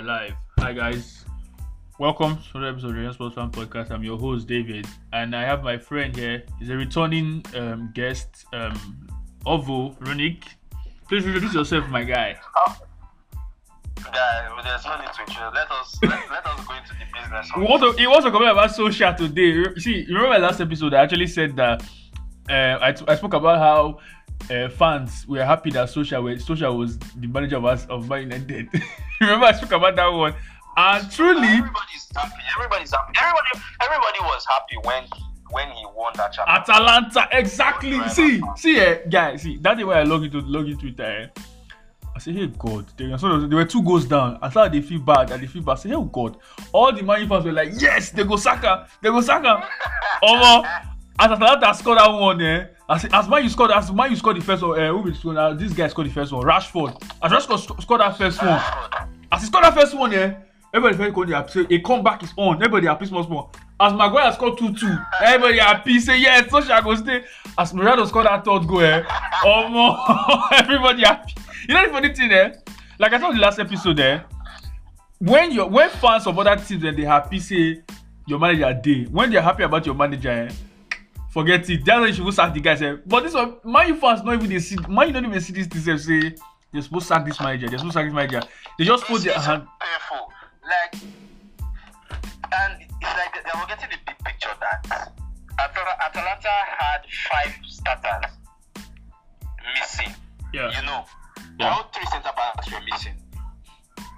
We're live. Hi guys. Welcome to another episode of the Young Sports Fan Podcast. I'm your host David, and I have my friend here. He's a returning um, guest, um, Ovo Runik. Please introduce yourself, my guy. Guy, well, there's no need to introduce. Let us let, let us go into the business. He wants to, to comment about Solskjaer today. See, remember my last episode? I actually said that uh, I, I spoke about how uh, fans were happy that social were, social was the manager of us of Man United. remember I spoke about that one, and truly. Everybody's happy. Everybody's happy. Everybody everybody was happy when when he won that championship. Atalanta, exactly. See, see, eh, guys, see, that's the way I log into log into Twitter. Eh. I say, hey God, they, so there were two goals down. I thought they feel bad, and they feel bad. I say, hey God, all the Man U fans were like, yes, they go Saka, they go Saka. Omo, as Atalanta scored that one, eh. As, as Man U scored, as Man U scored the first one, uh, who will score now? This guy scored the first one, Rashford. As Rashford sc- scored that first one, as he scored that first one, eh, everybody felt going happy. Say, a comeback is on. Everybody happy small small. As Maguire scored 2-2, everybody happy. Say, yeah, Social go stay. As Moreno scored that third goal, eh, Omo, everybody happy. You know the funny thing, eh? Like I told the last episode, eh, when you when fans of other teams when they happy say your manager dey when they're happy about your manager eh, forget it that's you suppose sack the guy sef but this one man u fans no even dey see man u no even see this thing sef say they suppose sack this manager they suppose sack this manager they just put their hand painful. Like, and it's like they were getting the big picture that Atal- Atalanta had five starters missing. yeah You know, Yeah. own three centre backs were missing.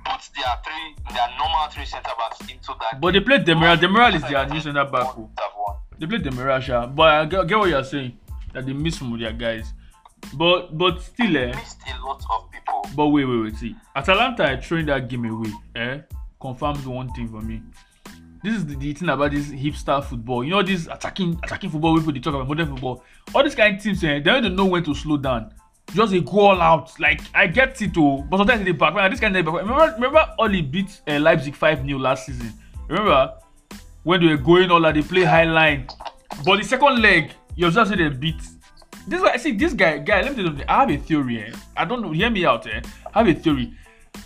Put their three, their normal three centre backs into that. but they played demiral demiral is their new centre back o one- have won. They play demiral sha but i get, get what you are saying that they miss some of their guys but but still eh Missed a lot of people. But wait, wait, wait. See, Atalanta throwing that game away, eh? Confirms one thing for me. This is the, the thing about this hipster football. You know, this attacking attacking football. People they talk about modern football. All these kind of teams, eh? They don't know when to slow down. Just they go all out. Like I get it, oh, but sometimes they back. This kind of back. Remember, remember, Oli beat uh, Leipzig five 0 last season. Remember when they were going all out, they play high line. But the second leg, you just say they beat. This guy, see this guy, guy. Let me tell you. I have a theory. Eh? I don't know. Hear me out. Eh? I have a theory.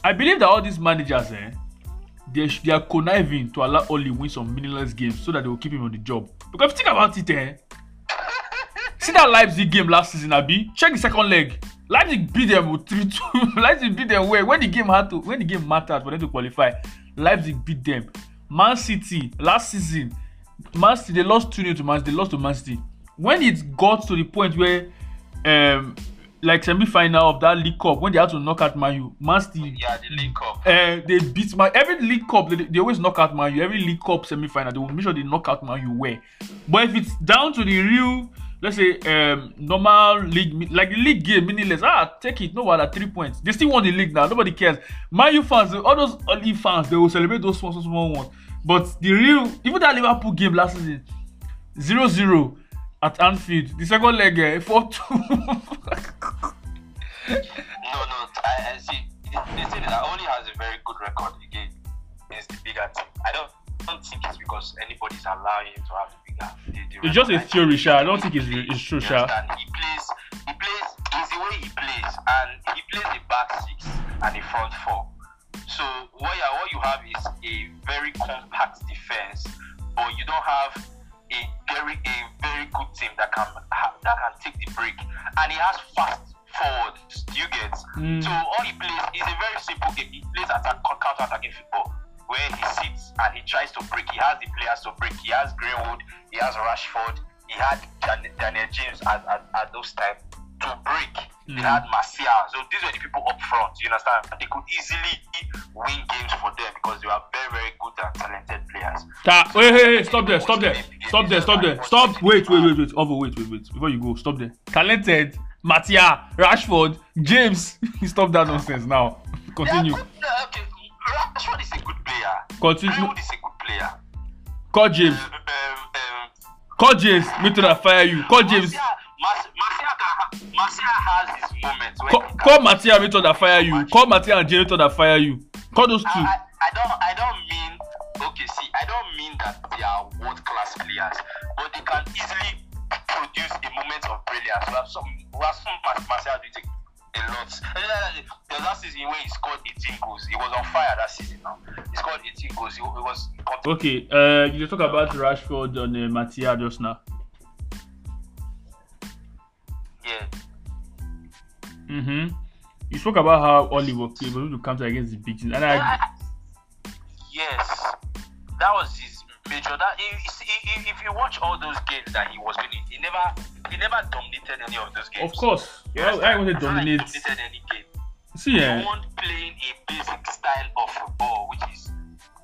I believe that all these managers, eh, they, they are conniving to allow Oli win some meaningless games so that they will keep him on the job. Because think about it, eh, see that Leipzig game last season, Abi. Check the second leg. Leipzig beat them with three two. Leipzig beat them well. When the game had to, when the game mattered for them to qualify, Leipzig beat them. Man City last season, Man City they lost two 0 to Man City. They lost to Man City. When it got to the point where, um, like semi-final of that League Cup, when they had to knock out Man U, Man City Yeah, the League Cup. uh, they beat Man. Every League Cup, they, they always knock out Man U. Every League Cup semi-final, they will make sure they knock out Man U where. But if it's down to the real, let's say, um, normal league, like the league game, meaningless. Ah, take it. No matter three points. They still won the league now. Nobody cares. Man U fans, all those early fans, they will celebrate those small, small, small ones. But the real, even that Liverpool game last season, 0-0 at Anfield. The second leg, eh, 4-2. No, no, I, I see. The, the thing is, that only has a very good record again against the bigger team. I don't, don't think it's because anybody's allowing him to have the bigger. The, the It's just a theory, Sha. I don't think it's, it's true, Sha. He plays, he plays, it's the way he plays, and he plays the back six and the front four. So what you, what you have is a very compact defense, but you don't have a very a very good team that can that can take the break, and he has fast forwards. Do you get? Mm. So all he plays is a very simple game. He plays attack counter attacking football. Where he sits and he tries to break. He has the players to break. He has Greenwood. He has Rashford. He had Daniel James at, at, at those times to break. Mm. They had Martial. So these were the people up front. You understand? They could easily win games for them because they were very, very good and talented players. Ta- wait, hey, hey, stop there, stop there, stop there, stop there, stop. Wait, wait, wait, wait. Over, wait, wait, wait. Before you go, stop there. Talented, Matia, Rashford, James. stop that nonsense now. Continue. Uh, is a good player. Continue. Greenwood is a good player. Call James. Um, um, Call James. Me to fire you. Call James. Martial has his moments. Call, call Matia. Me to fire you. Call Matia and James to fire you. Call those two. I, I, don't I don't mean okay see I don't mean that they are world class players but they can easily produce a moment of brilliance we have some we have some Mar- Martial doing a, lot. There was that season when he scored 18 goals. He was on fire that season now. He scored 18 goals. He, he was Okay, uh, you talk about Rashford and uh, Matia just now. yeah. Mm-hmm. You spoke about how Oliver was able to counter against the big teams, and I Yes, that was his major. That if, if, you watch all those games that he was winning, he never he never dominated any of those games. of course, You I, want to It's not like he dominate. dominated any game. See, You yeah, want playing a basic style of football, which is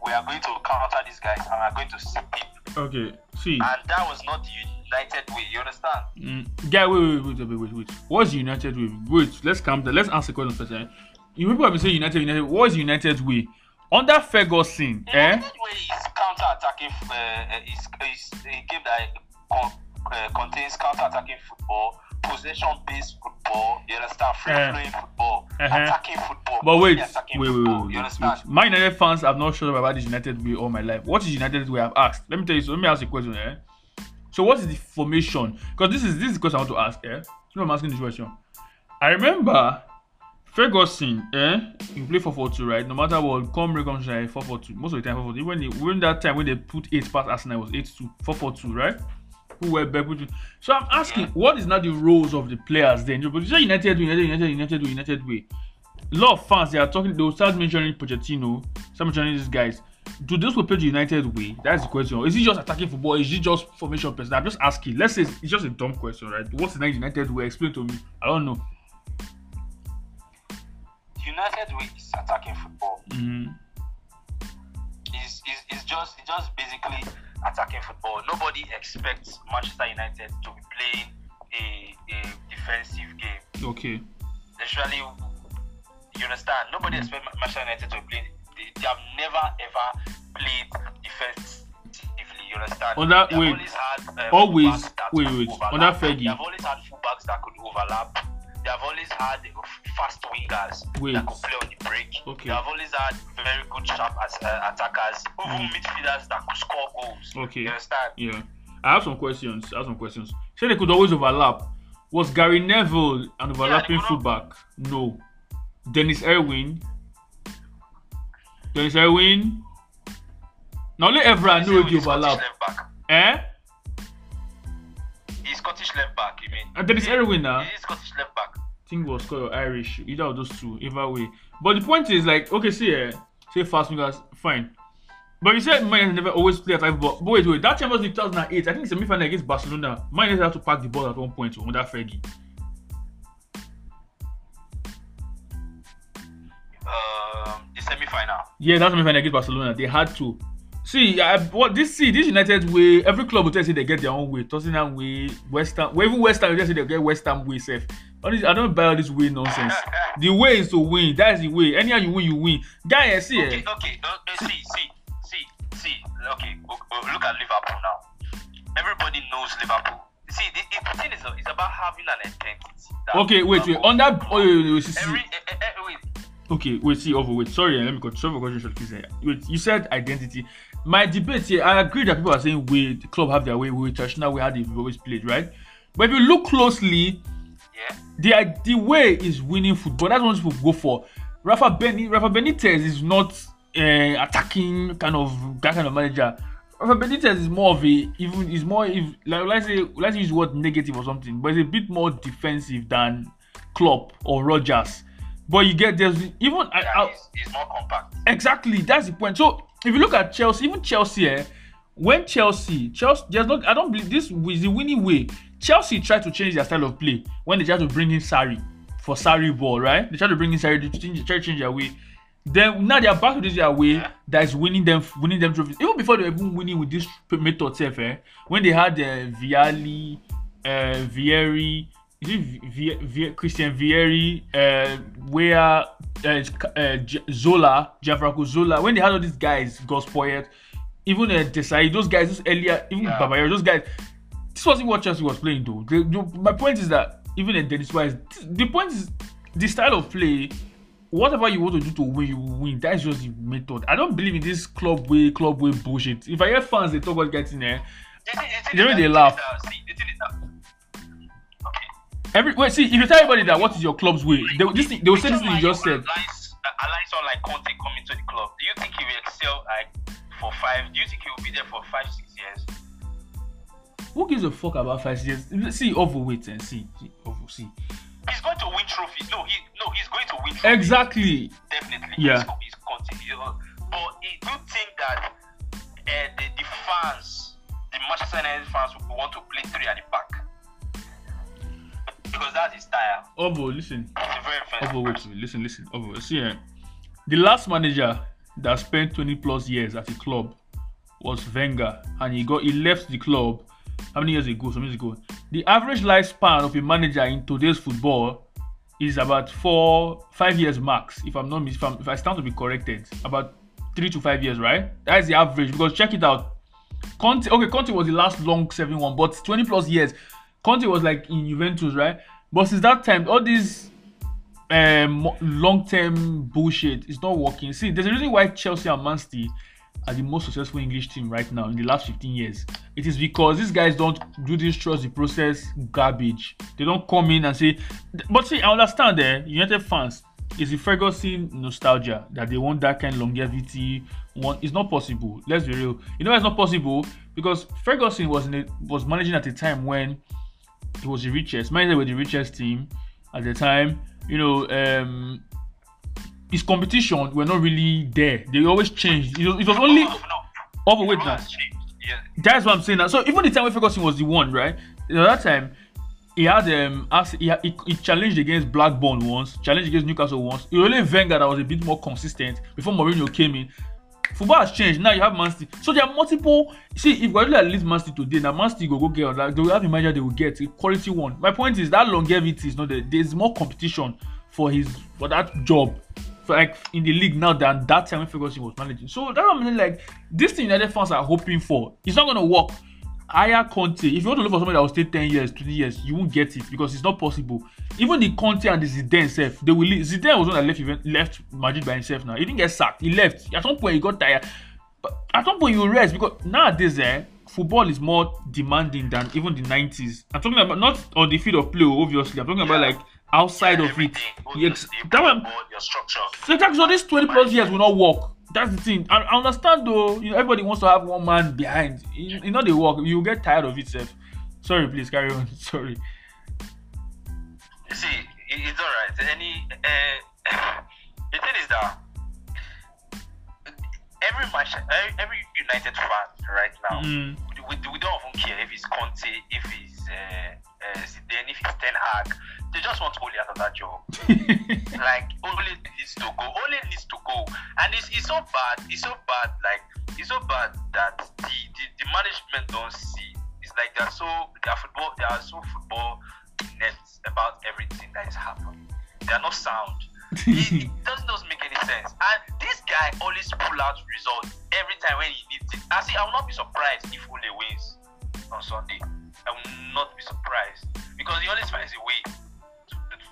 we are going to counter these guys and we are going to sit deep. okay. See, And that was not the United way. You understand? mm, guy, wait, wait, wait, wait, wait, wait. What's United way? Wait, let's calm down. Let's answer the question first. Eh? You people have been saying United, United. What's United way? Under Ferguson, The eh? United way is counter-attacking. Uh, uh, is, is a game that con- uh, contains counter-attacking football, possession-based football. You understand? Free-flowing football, Uh-huh. attacking football. But wait, mostly wait, attacking wait, wait, wait, You understand? wait. My United fans have not shut up about this United way all my life. What is United way? I've asked. Let me tell you. So let me ask you a question. Eh? So what is the formation? Because this is this is the question I want to ask. Eh? So I'm asking this question. I remember Ferguson. Eh? You play 4-4-2, right? No matter what, come rain, come shine, 4-4-2. Most of the time 4-4-2. Even the, when that time when they put eight past Arsenal it was 8-2, 4-4-2, right? Who were back with you. So I'm asking, what is now the roles of the players then? But you say United United, United, United United way a lot of fans they are talking they will start mentioning Pochettino, start mentioning these guys. Do those people play the United way? That's the question. Is it just attacking football? Is it just formation person? I'm just asking. Let's say it's just a dumb question, right? What's the United way? Explain to me. I don't know. United way is attacking football. Mm-hmm. Is is is just it's just basically attacking football. Nobody expects Manchester United to be playing a, a defensive game. Okay. Especially, you understand? Nobody Mm. expects Manchester United to play. They, they have never ever played defensively. You understand? On that- They wait. always had uh, Always- wait, wait. On that, Fergie. They have always had fullbacks that could overlap. They have always had fast wingers Wait. that could play on the break. Okay. They have always had very good sharp as, uh, attackers, even midfielders that could score goals. Mm. Okay. You understand? Yeah. I have some questions. I have some questions. Say they could always overlap. Was Gary Neville an overlapping al- fullback? No. Dennis Irwin. Dennis Irwin. Now let Evra know if you overlap. Eh? He's Scottish left back, you mean? And Dennis Irwin now. He's Scottish left back. think was Scottish or Irish, either of those two, either way. But the point is like, okay, see, eh, say fast fingers, fine. But you said United never always play at live ball. But wait, wait, that Champions League 2008, I think it's semi-final against Barcelona, United had to pack the ball at one point under Fergie. Um, the semi-final. Yeah, that's semi-final against Barcelona. They had to. See, I, what this see this United way. Every club will tell you say they get their own way. Tottenham way, West Ham. Well, even West Ham will just say they get West Ham way. Safe. Honestly, I don't buy all this way nonsense. the way is to win. That's the way. Anyhow you win, you win. Guy, eh, see, Okay, eh, okay. No, see, see, see, see. Okay, look at Liverpool now. Everybody knows Liverpool. See, the, the thing is, it's about having an identity. Okay, wait, wait. On that, oh, wait, wait, wait. Every, eh, wait. Okay, wait, see, over, wait. Sorry, eh, let me go. Sorry for question short, please. eh. Wait, you said identity. My debate here, I agree that people are saying we, the club have their way, way traditional way how they've always played, right? But if you look closely, Yeah. the the way is winning football. That's what people go for. Rafa Benny, Rafa Benitez is not uh, attacking kind of that kind of manager. Rafa Benitez is more of a even is more if like let's say let's use the word negative or something, but it's a bit more defensive than Klopp or Rodgers. But you get there's even I, Yeah, I, it's, it's more compact. Exactly, that's the point. So if you look at Chelsea, even Chelsea, eh, when Chelsea, Chelsea, there's not. I don't believe this is the winning way. Chelsea tried to change their style of play when they tried to bring in Sarri for Sarri ball, right? They tried to bring in Sarri to change, try to change their way. Then now they are back to this their way Yeah. that is winning them, winning them trophies. Even before they were even winning with this method, eh, when they had uh, Vialli, uh, Vieri, is it v- v- Christian Vieri, uh, where uh, uh, Zola, Gianfranco Zola, when they had all these guys, Gus Poyet, even uh, Desailly, those guys, those earlier, even Yeah. Those guys, this wasn't what Chelsea was playing though. The, the- my point is that even in Dennis Wise, the point is the style of play. Whatever you want to do to win, you win. That's just the method. I don't believe in this club way, club way bullshit. If I hear fans they talk about getting there, The thing- the thing They that- they laugh. that- See, the thing is that. Every wait, see if you tell everybody that what is your club's way, they, will- this they will say this thing you just said. Alliance, uh, alliance someone like Conte coming to the club. Do you think he will excel like for five? Do you think he will be there for five, six years? Who gives a fuck about five years? See overweight and see, see, over, see. He's going to win trophies. No, he no, he's going to win trophies. Exactly. Definitely. Yeah. He's, he's. You know, but I do think that uh, the, the fans, the Manchester United fans, will want to play three at the back because that's his style. Ovo, listen. He's a very Ovo, offensive wait, wait, listen, listen. Ovo, see, eh, the last manager that spent 20 plus years at the club was Wenger, and he got he left the club how many years ago? Some years ago. The average lifespan of a manager in today's football is about four, five years max. If I'm not if, I'm, if I stand to be corrected, about three to five years, right? That is the average. Because check it out. Conte, okay, Conte was the last long serving one, but 20 plus years. Conte was like in Juventus, right? But since that time, all these um, long-term bullshit is not working. See, there's a reason why Chelsea and Man City are the most successful English team right now in the last 15 years. It is because these guys don't do this trust the process garbage. They don't come in and say, but see, I understand there, United fans, it's the Ferguson nostalgia that they want that kind of longevity. One, it's not possible. Let's be real. You know, it's not possible because Ferguson was a, was managing at a time when he was the richest. Managed with the richest team at the time. You know, um, his competition were not really there. They always changed. It was, it was only no, no. now. role. Yeah. That's what I'm saying. Now. So even the time when Ferguson was the one, right? At that time, he had um, asked, he, he, he challenged against Blackburn once, challenged against Newcastle once. It only Wenger that was a bit more consistent before Mourinho came in. Football has changed. Now you have Man City. So there are multiple. See, if Guardiola leaves Man City today, now Man City go go get on that. They will have a manager they will get a quality one. My point is that longevity is not there. There's more competition for his for that job. For like in the league now than that time when Ferguson was managing. So what I'm saying. Like this thing United fans are hoping for. It's not gonna work. Hire Conte. If you want to look for somebody that will stay 10 years, 20 years, you won't get it because it's not possible. Even the Conte and the Zidane self, they will leave. Zidane was one that left event, left Madrid by himself now. He didn't get sacked. He left. At some point, he got tired. But at some point, you rest because nowadays, eh, football is more demanding than even the 90s. I'm talking about not on the field of play, obviously. I'm talking about Yeah. like outside of it. Stable, that one- your structure. so so this 20 plus years will not work. That's the thing. I, I understand though, you know, everybody wants to have one man behind. You, you know they work. You get tired of it, Seth. Sorry, please carry on. Sorry. See, it's all right. Any uh, the thing is that every match, every, United fan right now, Mm. we, we don't even care if it's Conte, if it's uh, uh, Zidane, if it's Ten Hag. They just want Ole out of that job. like Ole needs to go. Ole needs to go, and it's, it's so bad. It's so bad. Like it's so bad that the, the, the management don't see. It's like they're so they're football. They are so football nets about everything that is happening. They are not sound. it, it doesn't, doesn't make any sense. And this guy always pull out results every time when he needs it. I see. I will not be surprised if Ole wins on Sunday. I will not be surprised because he always finds a way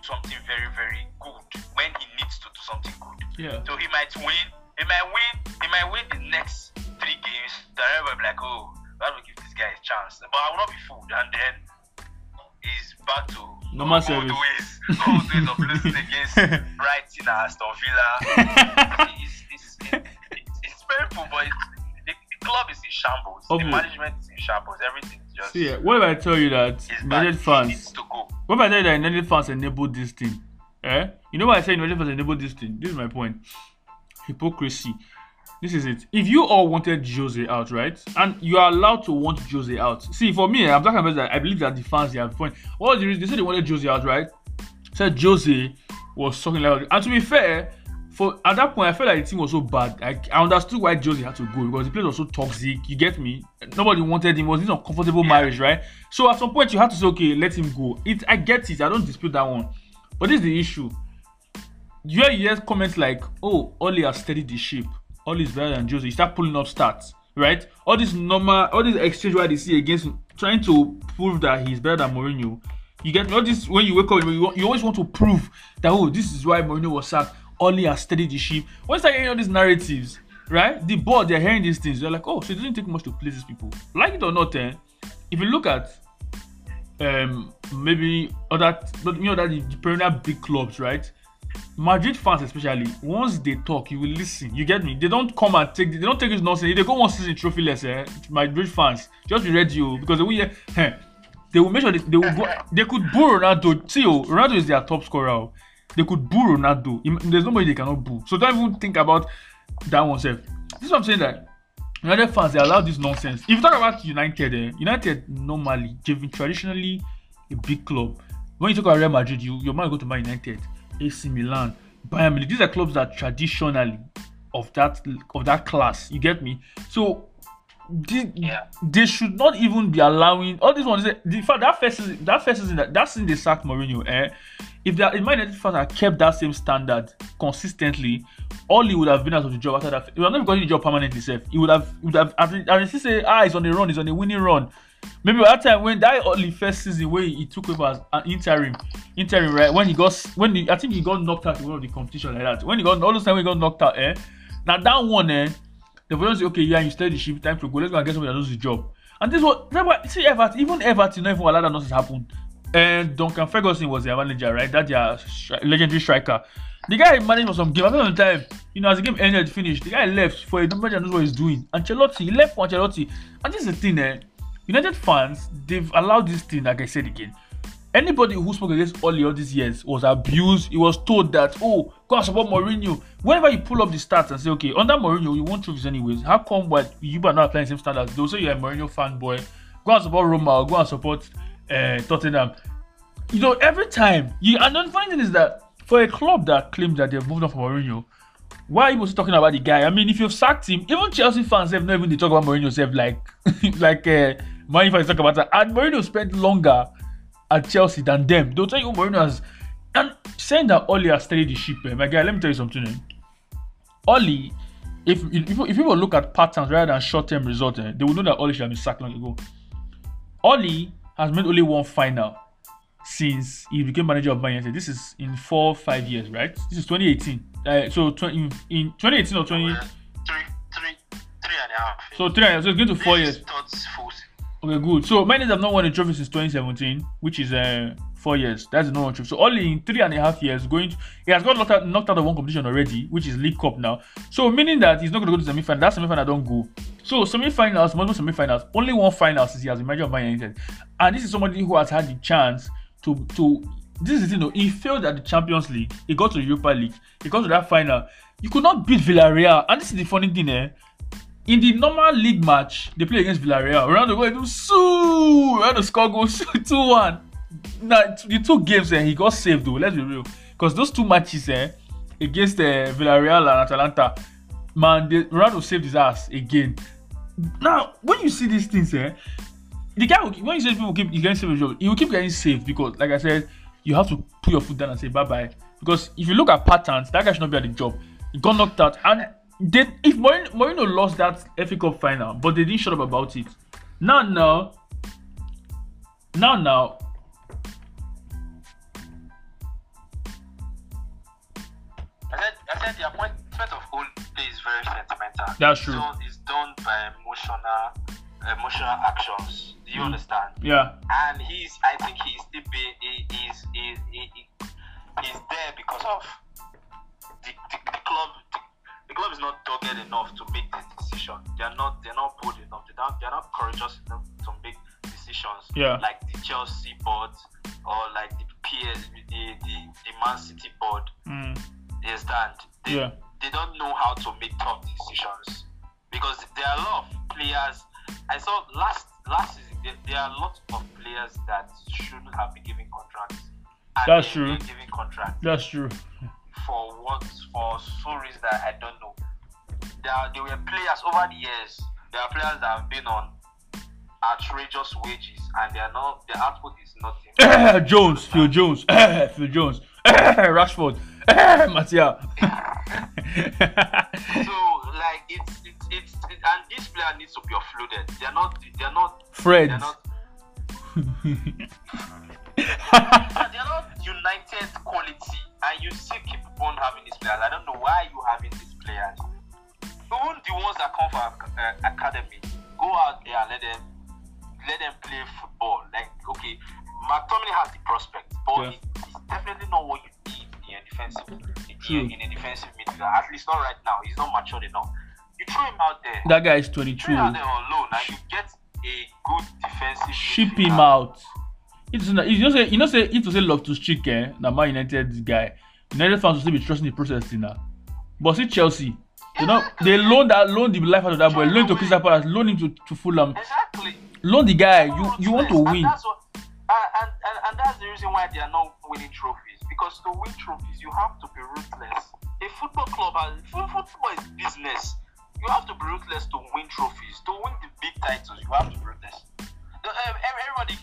something very, very good when he needs to do something good. yeah. So he might win. He might win. He might win the next three games. Everybody will be like, oh, that will give this guy a chance. But I will not be fooled. And then he's back to Normal old service. ways, old ways of losing against Brighton and Aston Villa. it's, it's, it's, it's painful, but the, the club is in shambles. The management is in shambles. Everything is just See, yeah, what if I tell you that. United fans? What if I tell you that United fans enabled this thing? Eh? You know why I say United fans enabled this thing? This is my point. Hypocrisy. This is it. If you all wanted Jose out, right? And you are allowed to want Jose out. See, for me, I'm talking about that. I believe that the fans they have point. What was the reason? They said they wanted Jose out, right? Said Jose was talking like and to be fair, for at that point I felt like the team was so bad. I, I understood why Jose had to go because the place was so toxic. You get me? Nobody wanted him. It was this uncomfortable marriage, right? So at some point you had to say, okay, let him go. It I get it. I don't dispute that one. But this is the issue. You hear, you hear comments like, oh, Oli has steadied the ship. Oli is better than Jose. You start pulling up stats, right? All this normal, all this exchange where they see against trying to prove that he's better than Mourinho. You get all this when you wake up, you, you always want to prove that oh, this is why Mourinho was sacked. Ole has steadied the ship. When you start hearing all these narratives, right? The board they're hearing these things, they're like, oh, so it doesn't take much to please these people. Like it or not, eh? If you look at um maybe other you know that the, the perennial big clubs, right? Madrid fans especially, once they talk, you will listen. You get me? They don't come and take they don't take this nonsense. If they go one season trophyless, eh? Madrid fans, just be ready, oh, because they will hear, eh, they will make sure they, they will go they could boo Ronaldo. See, oh, Ronaldo is their top scorer. They could boo Ronaldo. There's nobody they cannot boo. So don't even think about that one self. This is what I'm saying that United fans they allow this nonsense. If you talk about United, eh, United normally they've been traditionally a big club. When you talk about Real Madrid, you your mind go to Man United, AC Milan, Bayern Munich. These are clubs that traditionally of that of that class. You get me? So they, Yeah. they should not even be allowing all these ones. The fact that first season, that first season, that, that season they sacked Mourinho, eh? If the United fans had kept that same standard consistently, Ole would have been out of the job after that. He would have gotten the job permanently. Self, he would have would have as he say, ah, he's on the run, he's on a winning run. Maybe that time when that only first season where he took over as an interim, interim right when he got when he, I think he got knocked out in one of the competition like that. When he got all those time when he got knocked out, eh? Now that one, eh? The voice say, okay, yeah, you steady the ship, time to go. Let's go and get somebody that knows the job. And this was why see Everton, even Everton, not even allowed that nonsense happen. And Duncan Ferguson was their manager, right? That their stri- legendary striker. The guy managed for some game. After some time, you know, as the game ended, finished, the guy left for a manager knows what he's doing. Ancelotti, he left for Ancelotti. And this is the thing, eh? United fans, they've allowed this thing, like I said again. Anybody who spoke against Ole all these years was abused. He was told that, oh, go and support Mourinho. Whenever you pull up the stats and say, okay, under Mourinho, you won't trophies anyways. How come what you are not applying the same standards? They'll say you're a Mourinho fanboy. Go and support Roma go and support uh, Tottenham. You know, every time you and the funny thing is that for a club that claims that they've moved on from Mourinho, why are you talking about the guy? I mean, if you've sacked him, even Chelsea fans have not even they talk about Mourinho self like like uh Man fans talk about that. And Mourinho spent longer at Chelsea than them. They'll tell you Mourinho has and saying that Ole has steadied the ship, eh, my guy, let me tell you something. Eh. Ole, if, if if people look at patterns rather than short-term results, eh, they will know that Ole should have been sacked long ago. Ole has made only one final since he became manager of Man United. This is in four, five years, right? This is 2018. Uh, so 20, in, in 2018 or 20. Well, three, three, three and a half. So three years. So it's going to four years. is third full season. Okay, good. So Man United have not won a trophy since 2017, which is uh, four years. That's the normal trip. So only in three and a half years, going to, he has got knocked out, knocked out of one competition already, which is League Cup now. So meaning that he's not going to go to semi final. That semi final don't go. So semi-finals, multiple semi-finals, only one final since he has a major of Man United, and this is somebody who has had the chance to to. This is you know he failed at the Champions League. He got to the Europa League. He got to that final. You could not beat Villarreal, and this is the funny thing, eh? in the normal league match, they play against Villarreal. Ronaldo go into sue. Ronaldo score goes 2 1. Now the two games eh, he got saved though. Let's be real, because those two matches eh, against uh, Villarreal and Atalanta, man, the, Ronaldo saved his ass again. Now, when you see these things, eh, the guy will, when you say people keep getting saved, he will keep getting saved because, like I said, you have to put your foot down and say bye bye. Because if you look at patterns, that guy should not be at the job. He got knocked out, and they, if Mourinho lost that FA Cup final, but they didn't shut up about it. Now, now, now, now, I said, the appointment of Ole is very sentimental. That's true. So it's done by emotional, emotional actions. Do you understand? yeah, And he's, I think he's still be, he, he's, he, he, he, he's there because of the, the, the club. The, the club is not dogged enough to make this decision. They're not, they're not bold enough. They don't, they're not courageous enough to make decisions. Yeah. Like the Chelsea board or like the PS, the, the, the Man City board. mm, You understand? They, Yeah. they don't know how to make tough decisions because there are a lot of players. I saw last last season there, there are a lot of players that shouldn't have been given contracts. That's true. Given contracts that's true. for what for some reason that I don't know. There are, there were players over the years. There are players that have been on outrageous wages and they are not their output is nothing. Jones, Phil Jones, Phil Jones, Rashford, Martial. so like it's it's it's it, and this player needs to be offloaded. They're not they're not Fred. they're not they're not united quality and you still keep on having these players. I don't know True. in, a defensive midfielder. At least not right now. He's not matured enough. You throw him out there. That guy is throw 22. him out there on loan, and you get a good defensive. Ship midfielder. him out. It's not, you know say you know say if to say love to stick eh, na Man United guy. United fans will still be trusting the process now. But see Chelsea, you know they loan that loan the life out of that boy, loan to Crystal Palace, loan him to, to Fulham, Exactly. loan the guy. You you want to And win. that's what, and, and, and, and that's the reason why they are not winning trophies. Because to win trophies, you have to be ruthless. A football club has football is business. You have to be ruthless to win trophies. To win the big titles, you have to be ruthless. Ev- Everybody,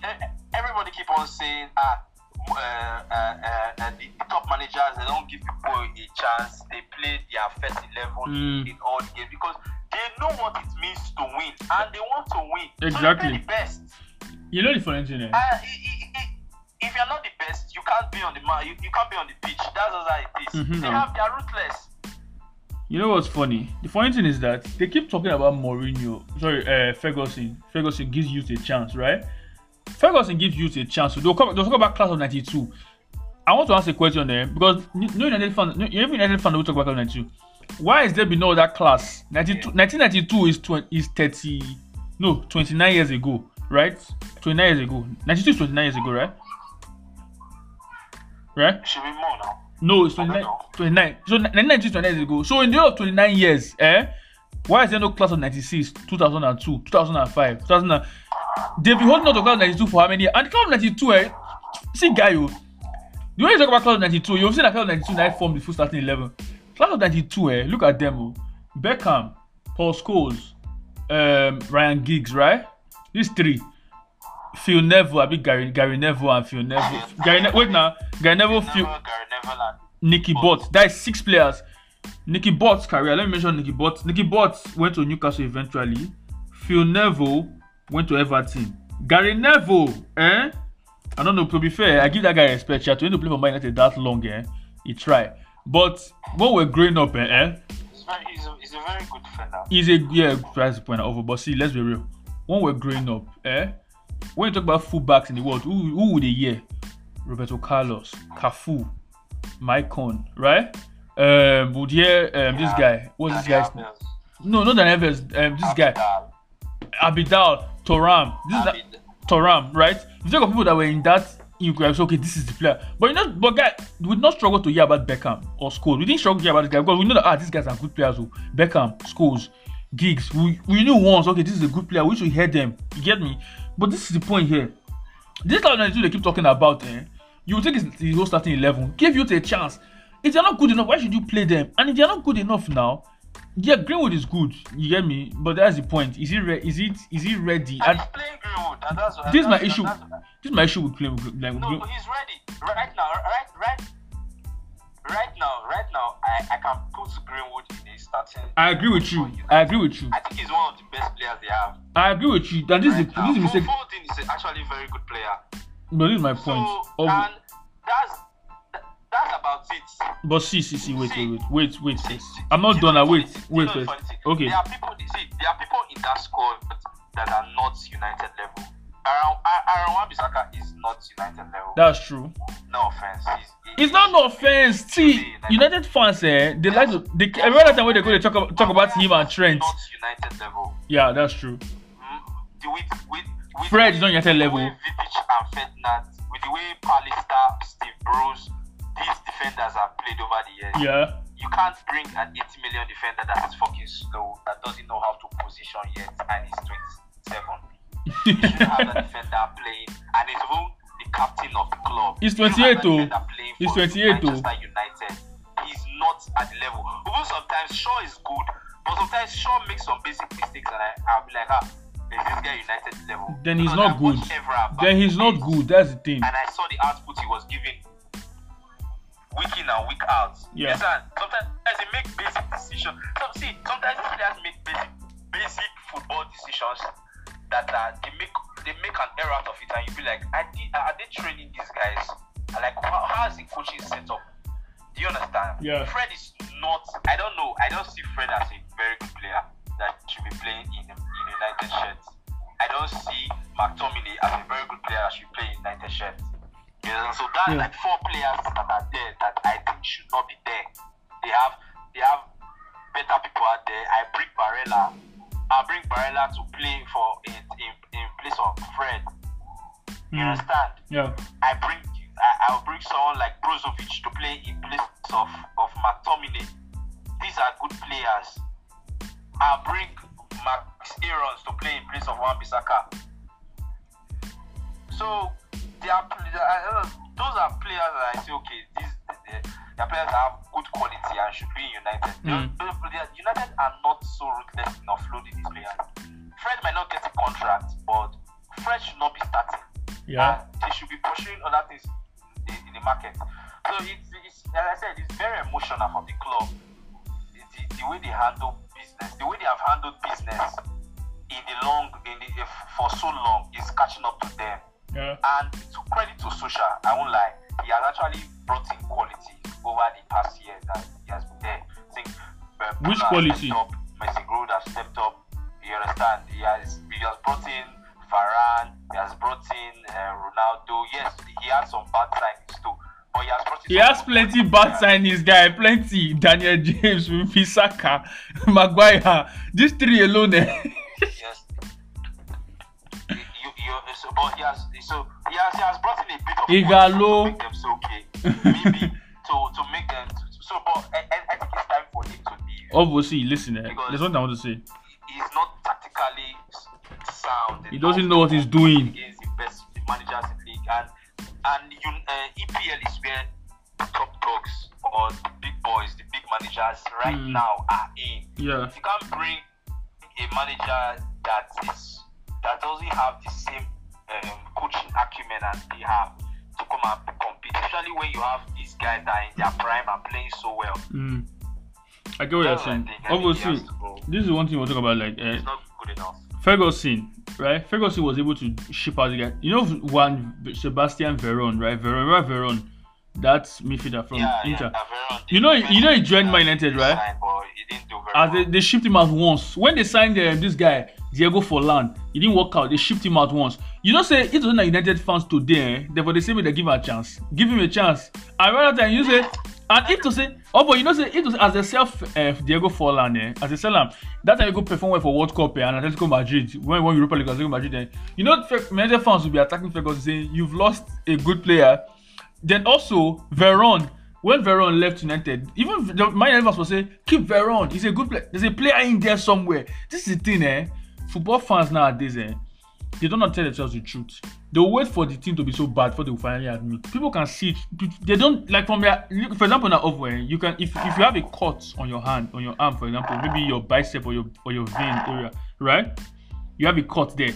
everybody keep on saying, ah, uh, uh, uh, uh, the, top managers they don't give people a chance. They play their first eleven Mm. in all the games because they know what it means to win and they want to win. So Exactly. play the best. You know the funny thing eh? Uh, if you're not the best, you can't be on the ma- you, you can't be on the pitch. That's just how it is. Mhm, They have they're ruthless. You know what's funny? The funny thing is that they keep talking about Mourinho. Sorry, uh, Ferguson. Ferguson gives youth a chance, right? Ferguson gives youth a chance. So they'll, come, they'll talk about class of '92. I want to ask a question there because no United fan, no, every United fan will talk about class of '92. Why is there be no other class? 92, 1992 is 20, is 30, no, 29 years ago, right? 29 years ago. 92 is 29 years ago, right? Right? It should be more now. No, it's I 29. don't know. 29. So 1990 is 29 years ago. So in the year of 29 years, eh? Why is there no class of 96, 2002, 2005, 2000? and- They've been holding on to class of 92 for how many years? And class of 92, eh? See, guy, you. The way you talk about class of 92, you've seen that class of 92 night form the full starting 11. Class of 92, eh? Look at them, oh. Beckham, Paul Scholes, um, Ryan Giggs, right? These three. Phil Neville, I be Gary, Gary Neville and Phil Neville. Gary ne- wait now, Gary Neville, Phil, Never Gary Neville and Nicky Butt. That is six players. Nicky Butt's career. Let me mention Nicky Butt. Nicky Butt went to Newcastle eventually. Phil Neville went to Everton. Gary Neville, eh? I don't know. To be fair, I give that guy respect. He had to play for Man United that long, eh? He tried. But when we're growing up, eh? eh he's, very, he's, a, he's a very good defender. he's a yeah, price point over. But see, let's be real. When we're growing up, eh? When you talk about fullbacks in the world, who who would they hear? Roberto Carlos, Cafu, Maicon, right? Um, would hear um this guy. What's this guy's? Alves, No, not Dan Evers. Um, this guy, Abidal, Thuram. This is that, Thuram, right? You talk of people that were in that, you could said, okay, this is the player. But you know, but guy, we would not struggle to hear about Beckham or Scholes. We didn't struggle to hear about this guy because we know that ah, these guys are good players. Who Beckham, Scholes, Giggs. We we knew once, okay, this is a good player. We should hear them. You get me? But this is the point here. This kind of they keep talking about, eh? You take his, his whole starting eleven, give you a chance. If they're not good enough, why should you play them? And if they're not good enough now, yeah, Greenwood is good. You get me? But that's the point. Is he re- is it is he ready? And And playing Greenwood, and that's this is my issue. that's- This is my issue with playing with like, No, Green- he's ready. Right now, right, right, right now, right now, I, I can put Greenwood in a starting. I agree with you. I agree with you. I think he's one of the best players they have. I agree with you. And this is right the, now. this is mistake. Foden is actually a very good player. But this is my point. So, Of- and that's that's about it. but see, see, see, wait, see, wait, wait, wait, wait. See, I'm not done. I wait, the funny thing- wait first. Okay. There are people. See, there are people in that squad that are not United level. Aaron, Aaron Wan-Bissaka is not United level. That's true. no offense. He's, he- It's not no offense. See, United fans, eh, they like to. They every other time when they go, they talk about talk about him and Trent. Not United level. Yeah, that's true. Mm, the with, with, with Fred is not United level. Vidic and Ferdinand, with the way Pallister, Steve Bruce, these defenders have played over the years. Yeah. You can't bring an 80 million defender that is fucking slow, that doesn't know how to position yet, and he's 27. You have that defender playing, and he's even the captain of the club. He's 28 have that though. He's 28 though. United. He's not at the level. Even sometimes Shaw is good, but sometimes Shaw makes some basic mistakes, and I, I'll be like, ah, is this guy United level? Then he's Because not good. Then he's not good. That's the thing. And I saw the output he was giving week in and week out. Yeah. Yes, and sometimes they make basic decisions. Some, see, sometimes players make basic, basic football decisions that uh, they make they make an error out of it, and you be like, are they, are they training these guys? Like, how, how is the coaching set up? Do you understand? Yeah. Fred is not. I don't know. I don't see Fred as a very good player that should be playing in in United shirts. I don't see McTominay as a very good player that should play in United shirts. Know, so That's Yeah. like four players that are there that I think should not be there. They have they have better people out there. I bring Barella. I bring Barella to play for in in, in place of Fred. You Mm. understand? Yeah. I bring I, I'll bring someone like Brozovic to play in place of of McTominay. These are good players. I'll bring Max Aarons to play in place of Wan Bissaka. So they are, they are- uh, those are players that I say okay, these they, they are players that have good quality and should be in United. Mm. United are not so ruthless in offloading these players. Fred might not get a contract, but Fred should not be starting. Yeah. And they should be pursuing other things in, in the market. So it's, it's as I said, it's very emotional for the club. It's the, the way they handle business, the way they have handled business in the long, in the for so long, is catching up to them. Yeah. And to credit to Solskjaer, I won't lie, he has actually brought in quality over the past years that he has been there. I think uh, Which quality? Up, Messi Groot has stepped up. You understand? He has he has brought in Varane. He has brought in uh, Ronaldo. Yes, he has some bad signings too, but he has brought in. He has plenty bad signings, guy. Plenty. Daniel James, Bissaka, Maguire. These three alone. Eh? so, but he has so he has he has brought in a bit of Igalo. to make them so okay. Maybe to to make them to, so but I, I, think it's time for him to leave. Obviously, listen. Eh? There's something I want to say. He's not tactically sound. He doesn't know what he's doing. Against the best managers in the league, and and you, uh, EPL is where the top dogs or the big boys, the big managers right Mm. now are in. Yeah. If you can't bring a manager that is that doesn't have the same um, coaching acumen as they have to come and compete, especially when you have these guys that are in their prime and playing so well. Mm. I get what you're That's what I saying. think. I think he Obviously, has to go. this is one thing we'll talk about. Like, It's not good enough. Ferguson, right? Ferguson was able to ship out the guy. You know, one Sebastian Veron, right? Veron, right? Veron, that's midfielder from yeah, Inter. yeah, You know- you know he joined Man United, right? signed, but he didn't do very As they, they shipped him out once. When they signed uh, this guy, Diego Forlan, he didn't work out. They shipped him out once. You know, say it was not United fans today. Eh? Therefore, they say they give him a chance. Give him a chance. And rather than you say, and if to say, oh, but you know, say it was as a self uh, Diego Forlan, eh? as a seller, that time you go perform well for World Cup eh, and Atletico Madrid when when Europa League Atletico Madrid. Eh? You know, United fans will be attacking Ferguson saying you've lost a good player. Then also Veron. When Veron left United, even the my United will say, keep Veron. He's a good player. There's a player in there somewhere. This is the thing, eh? Football fans nowadays, eh? They don't tell themselves the truth. They'll wait for the team to be so bad before they finally admit. People can see it. They don't like from their for example now over eh, you can if if you have a cut on your hand, on your arm, for example, maybe your bicep or your or your vein area, right? You have a cut there.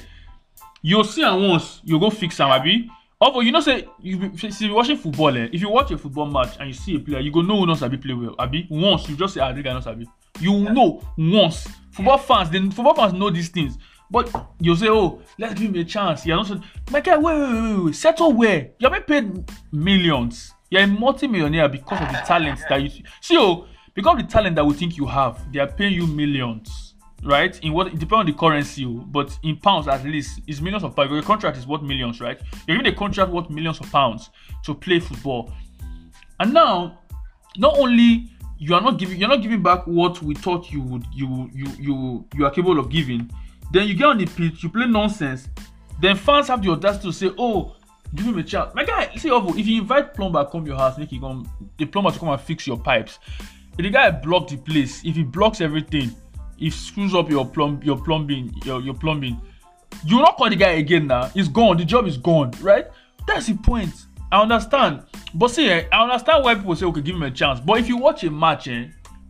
You'll see am once, you go fix am, abi? Although you know say you be see you watching football eh, if you watch a football match and you see a player, you go know who no sabi play well, abi? Once you just say ah this guy no sabi. You know once. Football fans, they football fans know these things. But you say, oh, let's give him a chance. You're not my guy, wait, wait, wait, wait, settle where? You're being paid millions. You're a multi-millionaire because of the talent that you see. Oh, because of the talent that we think you have, they are paying you millions right? In what it depends on the currency, oh, but in pounds at least, it's millions of pounds. Your contract is worth millions, right? You're giving a contract worth millions of pounds to play football. And now, not only you are not giving you're not giving back what we thought you would you you you you are capable of giving, then you get on the pitch, you play nonsense, then fans have the audacity to say, Oh, give him a chance. My guy, see if you invite plumber come your house, make he come the plumber to come and fix your pipes. If the guy block the place, if he blocks everything, if screws up your plumb your plumbing, your, your plumbing, you will not call the guy again now. He's gone, the job is gone, right? That's the point. I understand. But see, eh, I understand why people say, okay, give him a chance. But if you watch a match, eh,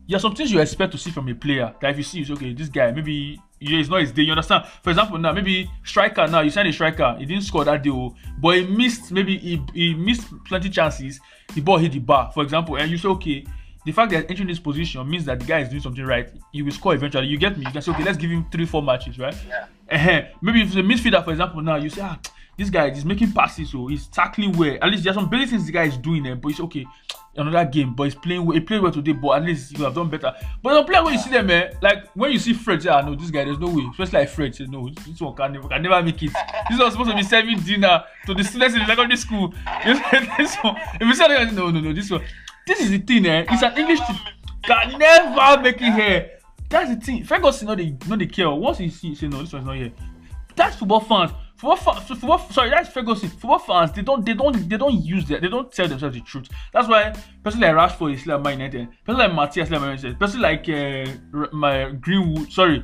there are some things you expect to see from a player. That if you see, you say, okay, this guy, maybe yeah, it's not his day. You understand? For example, now maybe striker. Now you sign a striker, he didn't score that day, oh, but he missed. Maybe he, he missed plenty chances. The ball hit the bar, for example, and you say, okay, the fact that entering this position means that the guy is doing something right. He will score eventually. You get me? You can say, okay, let's give him three, four matches, right? Yeah. uh Maybe if a midfielder, for example, now you say, ah, this guy is making passes, so he's tackling well. At least there's some basic things the guy is doing there, but it's okay. another game, but he's playing. well- He played well today, but at least he could have done better. But the player when you see them, eh, like when you see Fred, yeah, no, this guy, there's no way. Especially like Fred, say, no, this one can never, can never make it. This was supposed to be serving dinner to the students in the secondary school. This one, if you say no, no, no, this one, this is the thing, eh? It's an English team can never make it here. That's the thing. Ferguson, no, they, no, they care. Once you see, say, no, this one's not here. That's football fans. Football fans, football, sorry, that's Ferguson. Football fans, they don't, they don't, they don't use that. They don't tell themselves the truth. That's why person like Rashford is like Man United. Person like Matthias is like Man United. Person like uh, my Greenwood, sorry,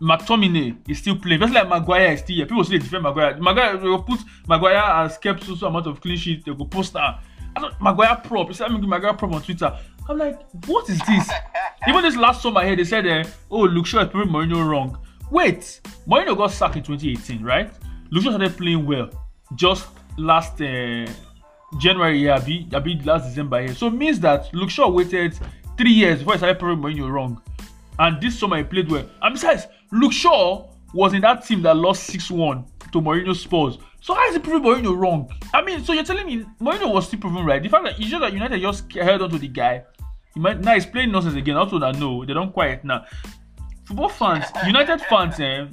McTominay is still playing. Person like Maguire is still here. People say defend Maguire. Maguire they will put Maguire has kept so so amount of clean sheets. They go post now. I Maguire prop. He said I'm Maguire prop on Twitter. I'm like, what is this? Even this last summer here, they said, uh, oh, Luke Shaw is proving Mourinho wrong. Wait, Mourinho got sacked in 2018, right? Luke Shaw started playing well just last uh, January, yeah, be, be last December here. So it means that Luke Shaw waited three years before he started proving Mourinho wrong. And this summer he played well. And besides, Luke Shaw was in that team that lost 6-1 to Mourinho Spurs. So how is he proving Mourinho wrong? I mean, so you're telling me Mourinho was still proven right. The fact that it's just that United just held on to the guy. He might now he's playing nonsense again. Also that no, they don't quiet now. Football fans, United fans, eh,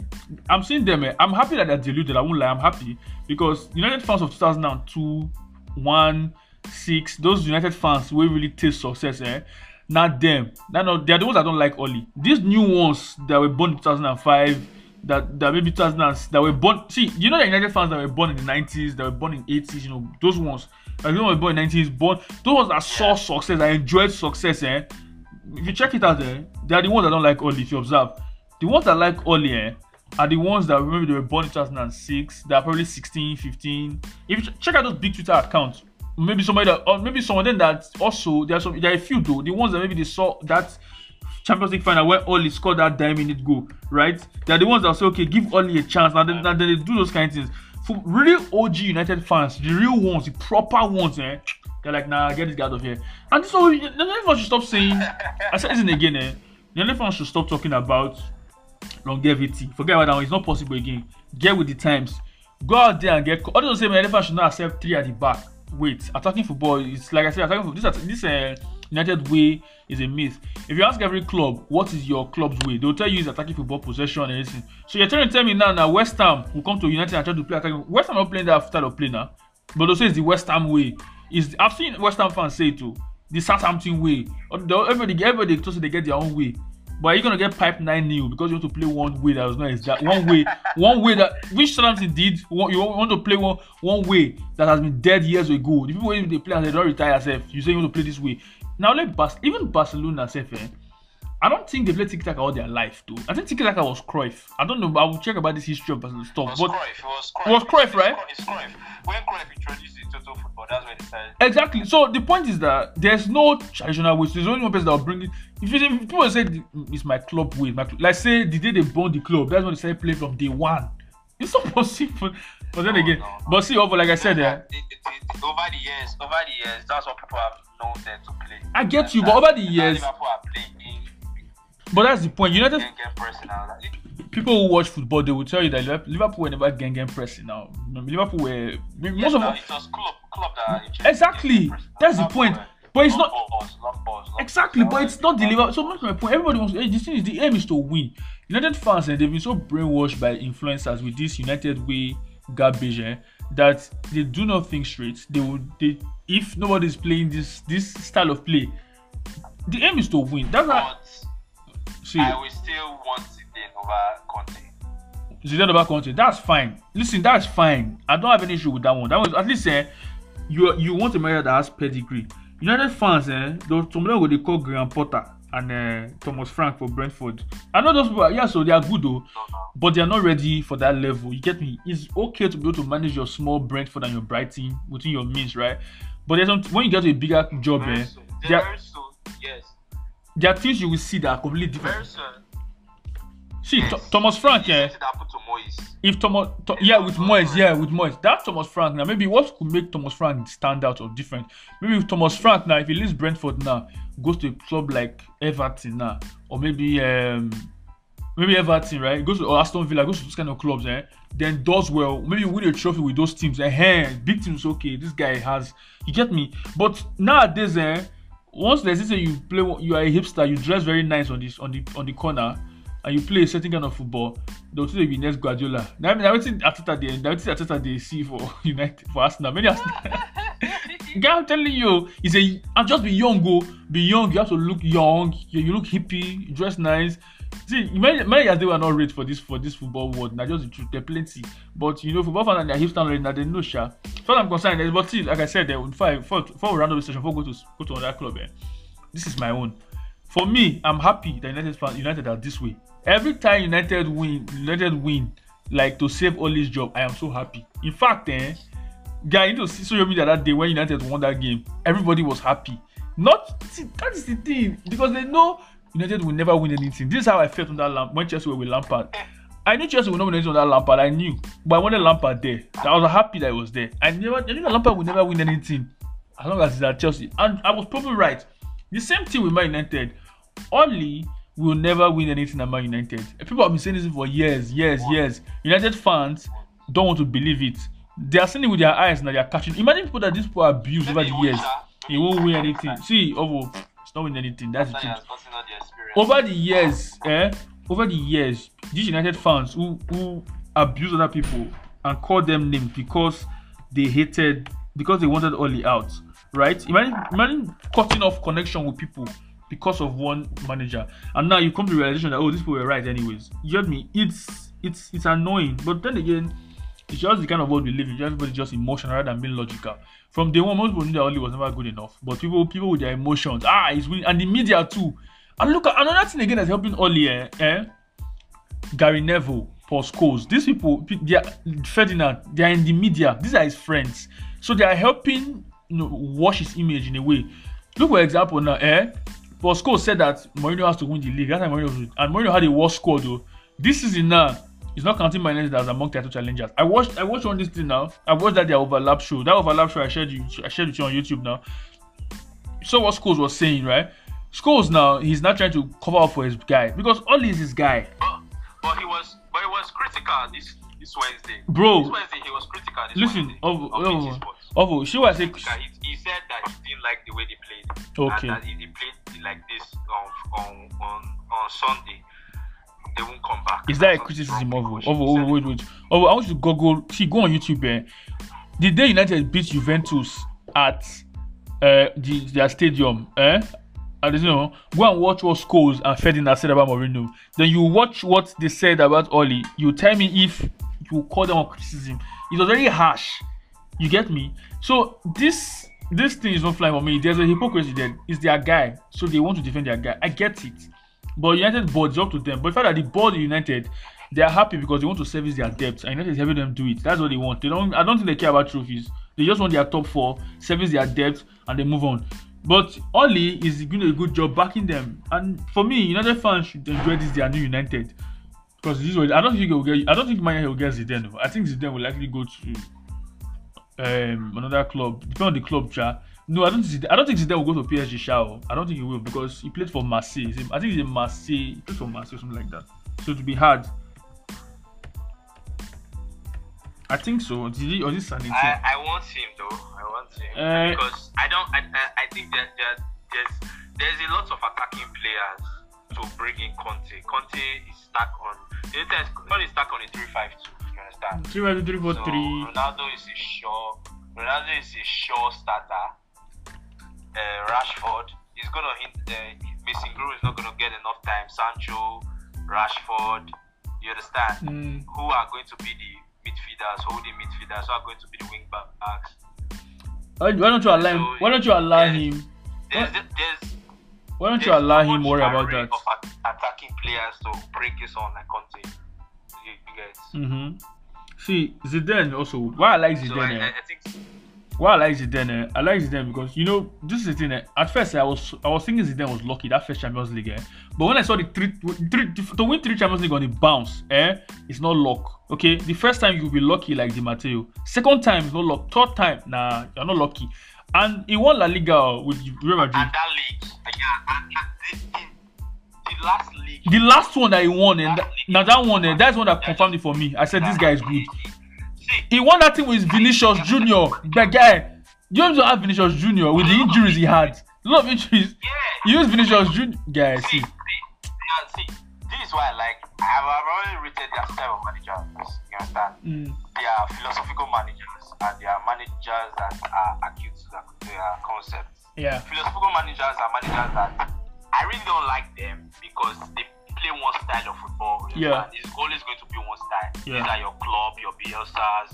I'm seeing them. Eh, I'm happy that they're deluded. I won't lie. I'm happy because United fans of 2002, 1, 6, those United fans will really taste success. Eh, not them. They're, not, they're the ones that don't like Oli. These new ones that were born in 2005, that that maybe 2000 that were born. See, you know the United fans that were born in the 90s, that were born in 80s. You know those ones. Like those know, were born in 90s, born those ones that saw success, that enjoyed success. Eh, if you check it out, eh, they are the ones that don't like Ole. If you observe, the ones that like Ole, eh, are the ones that maybe they were born in 2006. They are probably 16, 15. If you check out those big Twitter accounts, maybe somebody that, or maybe some of them that also there are some there are a few though. The ones that maybe they saw that Champions League final where Ole scored that 10 minute goal, right? They're the ones that say, okay, give Ole a chance. Now then, now then they do those kind of things. For really OG United fans, the real ones, the proper ones, eh? They're like, nah, get this guy out of here. And so the United fans should stop saying, I said this again, eh? The United fans should stop talking about longevity. Forget about that one. It's not possible again. Get with the times. Go out there and get. All those say United fans should not accept three at the back. Wait, attacking football is like I said, attacking football. This this uh, United way is a myth. If you ask every club what is your club's way, they'll tell you it's attacking football, possession, and everything. So you're trying to tell me now that West Ham will come to United and try to play attacking. West Ham not playing that style of play now, but they'll say it's the West Ham way. Is I've seen West Ham fans say it too. The Southampton way. Everybody, everybody just they get their own way. But are you gonna get piped nine new because you want to play one way that was not exact one way, one way that which Southampton did. One, you want to play one one way that has been dead years ago. The people when they play and they don't retire self, you say you want to play this way. Now let Bas- even Barcelona self, eh, I don't think they played Tiki Taka all their life, though. I think Tiki Taka was Cruyff. I don't know. but I will check about this history of Barcelona It stuff. was But Cruyff. It was Cruyff. It was Cruyff, right? It's Cruyff. When Cruyff introduced the total football, that's when it started. Exactly. So the point is that there's no traditional way. So there's only one person that will bring it. If, you, if people say "Mm, it's my club way, my, cl-" like say the day they born the club, that's when they started playing from day one. It's not possible. But then No, again, no, no. but see, over like I said, eh, The- the- the- over the years, over the years, that's what people have to play. I get you, but over the years, Liverpool are playing but that's the point. United game game pressing now. People who watch football, they will tell you that Liverp- Liverpool were never gegenpressing. Now, Liverpool were most yes, of them. it was club club that Exactly. That's the point. Cruyff. But it's not balls, long balls, long exactly, balls. but it's not delivered. So much my point. Everybody wants. eh, The thing is, the aim is to win. United fans, and they've been so brainwashed by influencers with this United way garbage eh, that they do not think straight. They would. They if nobody's playing this this style of play, the aim is to win. That's. But See, I will still want Zidane over Conte. Zidane about country. That's fine. Listen, that's fine. I don't have any issue with that one. That was at least eh, you you want a manager that has pedigree. United fans, eh, those some of them go they call Graham Potter and uh, Thomas Frank for Brentford. I know those people. Are, yeah, so they are good though, but they are not ready for that level. You get me? It's okay to be able to manage your small Brentford and your Brighton within your means, right? But there's some when you get to a bigger job, Very eh, soon. there, soon. Yes. there are things you will see that are completely different. Very soon. See, Yes. Th- Thomas Frank, eh, to Moyes. if Thomas, Tho- yeah, with Moyes, yeah, with Moyes, that Thomas Frank now, maybe what could make Thomas Frank stand out or different? Maybe if Thomas Frank now, if he leaves Brentford now, goes to a club like Everton now, or maybe um, maybe Everton, right? Goes to or Aston Villa, goes to those kind of clubs, eh? Then does well. Maybe win a trophy with those teams. Eh, big teams, okay. This guy has, you get me. But nowadays, eh, once there's this, you play, you are a hipster, you dress very nice on this on the on the corner, and you play a certain kind of football. They'll say you be next Guardiola. Now, I mean, I think Ateta they, I think Ateta they see for United for Arsenal. Many Arsenal. Guy, I'm telling you, he's a. I'm just be young, go be young. You have to look young. You, you look hippie. You dress nice. See, many, many years they were not rate for this for this football world. Now just the truth, they're plenty. But you know, football fans and their hipster already now they know sha. As far as I'm concerned, but see, like I said, eh, before before, before we round up the session, before we go to go to another club, eh, this is my own. For me, I'm happy that United fan United are this way. Every time United win, United win, like to save Ole's job, I am so happy. In fact, eh, guy, you know, social media that day when United won that game, everybody was happy. Not see, that is the thing because they know United will never win anything. This is how I felt on that lamp when Chelsea were with Lampard. I knew Chelsea would not win anything on that Lampard. I knew, but I wanted Lampard there. I was happy that he was there. I never, I knew that Lampard would never win anything as long as he's at Chelsea, and I was probably right. The same thing with Man United. Only will never win anything at Man United. People have been saying this for years, years, years. United fans don't want to believe it. They are seeing it with their eyes now. They are catching. Imagine people that this people abuse over the years. He won't win anything. See, Ovo, it's not win anything. That's the truth. Over the years, eh? Over the years, these United fans who who abuse other people and call them names because they hated because they wanted Ole out, right? Imagine imagine cutting off connection with people because of one manager, and now you come to the realization that oh, these people were right anyways. You get me? It's it's it's annoying, but then again, it's just the kind of world we live in. Everybody's just emotional rather than being logical. From day one, most people knew that Ole was never good enough, but people people with their emotions, ah, he's winning, and the media too. And look at another thing again that's helping Ole, eh? eh? Gary Neville, Paul Scholes. These people, they are Ferdinand, they are in the media. These are his friends, so they are helping you know wash his image in a way. Look for example now, eh? Scholes said that Mourinho has to win the league. That time Mourinho was, and Mourinho had a worse score though. This season now, he's not counting Man United as among title challengers. I watched I watched on this thing now. I watched that their overlap show. That overlap show I shared you I shared with you on YouTube now. So what Scholes was saying, right? Scholes now he's not trying to cover up for his guy because all is his guy. But, but he was but he was critical this this Wednesday. Bro, This Wednesday he was critical. This listen, Wednesday, on BT Ovo, she was Critical. He, he said that he didn't like the way they played. Okay. And that if they played like this on on on, on Sunday, they won't come back. is that a criticism of. Ovo? Ovo, wait, wait. Ovo, I want you to Google. See, go on YouTube. Eh? The day United beat Juventus at uh, the, their stadium, eh? And you know, go and watch what Scholes and Ferdinand said about Mourinho. Then you watch what they said about Oli. You tell me if you call them on criticism. It was very harsh. You get me? So this this thing is not flying for me. There's a hypocrisy there. It's their guy, so they want to defend their guy. I get it. But United is up to them. But the fact that the board United, they are happy because they want to service their debts, and United is helping them do it. That's what they want. They don't. I don't think they care about trophies. They just want their top four, service their debts, and they move on. But Ole is doing a good job backing them, and for me, United fans should enjoy this. They are new United because this was. I don't think he will get. I don't think Man will get Zidane. I think Zidane will likely go to um another club. Depending on the club, cha. No, I don't think. I don't think Zidane will go to PSG. Sha, I don't think he will because he played for Marseille. I think he's in Marseille. He played for Marseille, something like that. So it will be hard. I think so. Did he or is it Sanity? I, I want him though. I want him Uh, because I don't. I, I, I think that, that there's there's a lot of attacking players to bring in Conte. Conte is stuck on. The Conte is stuck on a three-five-two. Three by three for So three. Ronaldo is a sure. Ronaldo is a sure starter. Uh, Rashford is gonna hint. Uh, Mason Greenwood is not gonna get enough time. Sancho, Rashford. You understand? Mm. who are going to be the midfielders, holding midfielders, who are going to be the wing backs. Why, don't you allow him? Why don't you allow him? There's, What? there's, Why don't you there's allow him worry about that? Of attacking players to break this on like Conte. You, you guys. Mm-hmm. See, Zidane also. Why I like So I, Zidane? I, eh? I think Why I like Zidane? eh? I like Zidane because you know this is the thing. eh, At first, I was I was thinking Zidane was lucky that first Champions League. Eh? But when I saw the three, three to win three Champions League on the bounce, eh, it's not luck. Okay, the first time you'll be lucky like Di Matteo. Second time is not luck. Third time, nah, you're not lucky. And he won La Liga with Real Madrid. and that league, yeah, and, and the, last league. The last one that he won, and that, now that one, eh, that's one that confirmed it for me. I said this guy is good. See, He won that thing with Vinicius Junior. The guy, you don't have Vinicius Junior with the injuries he had. A lot of injuries. yeah. He used Vinicius Junior. Guys, See, see. see, see, this is why I like. I've, I've already rated their style of managers. You understand? Mm, They are philosophical managers, and they are managers that are acute to their concepts. yeah. Philosophical managers are managers that I really don't like them because they play one style of football. Yeah. It's always going to be one style. Yeah. These are your club, your Bielsas,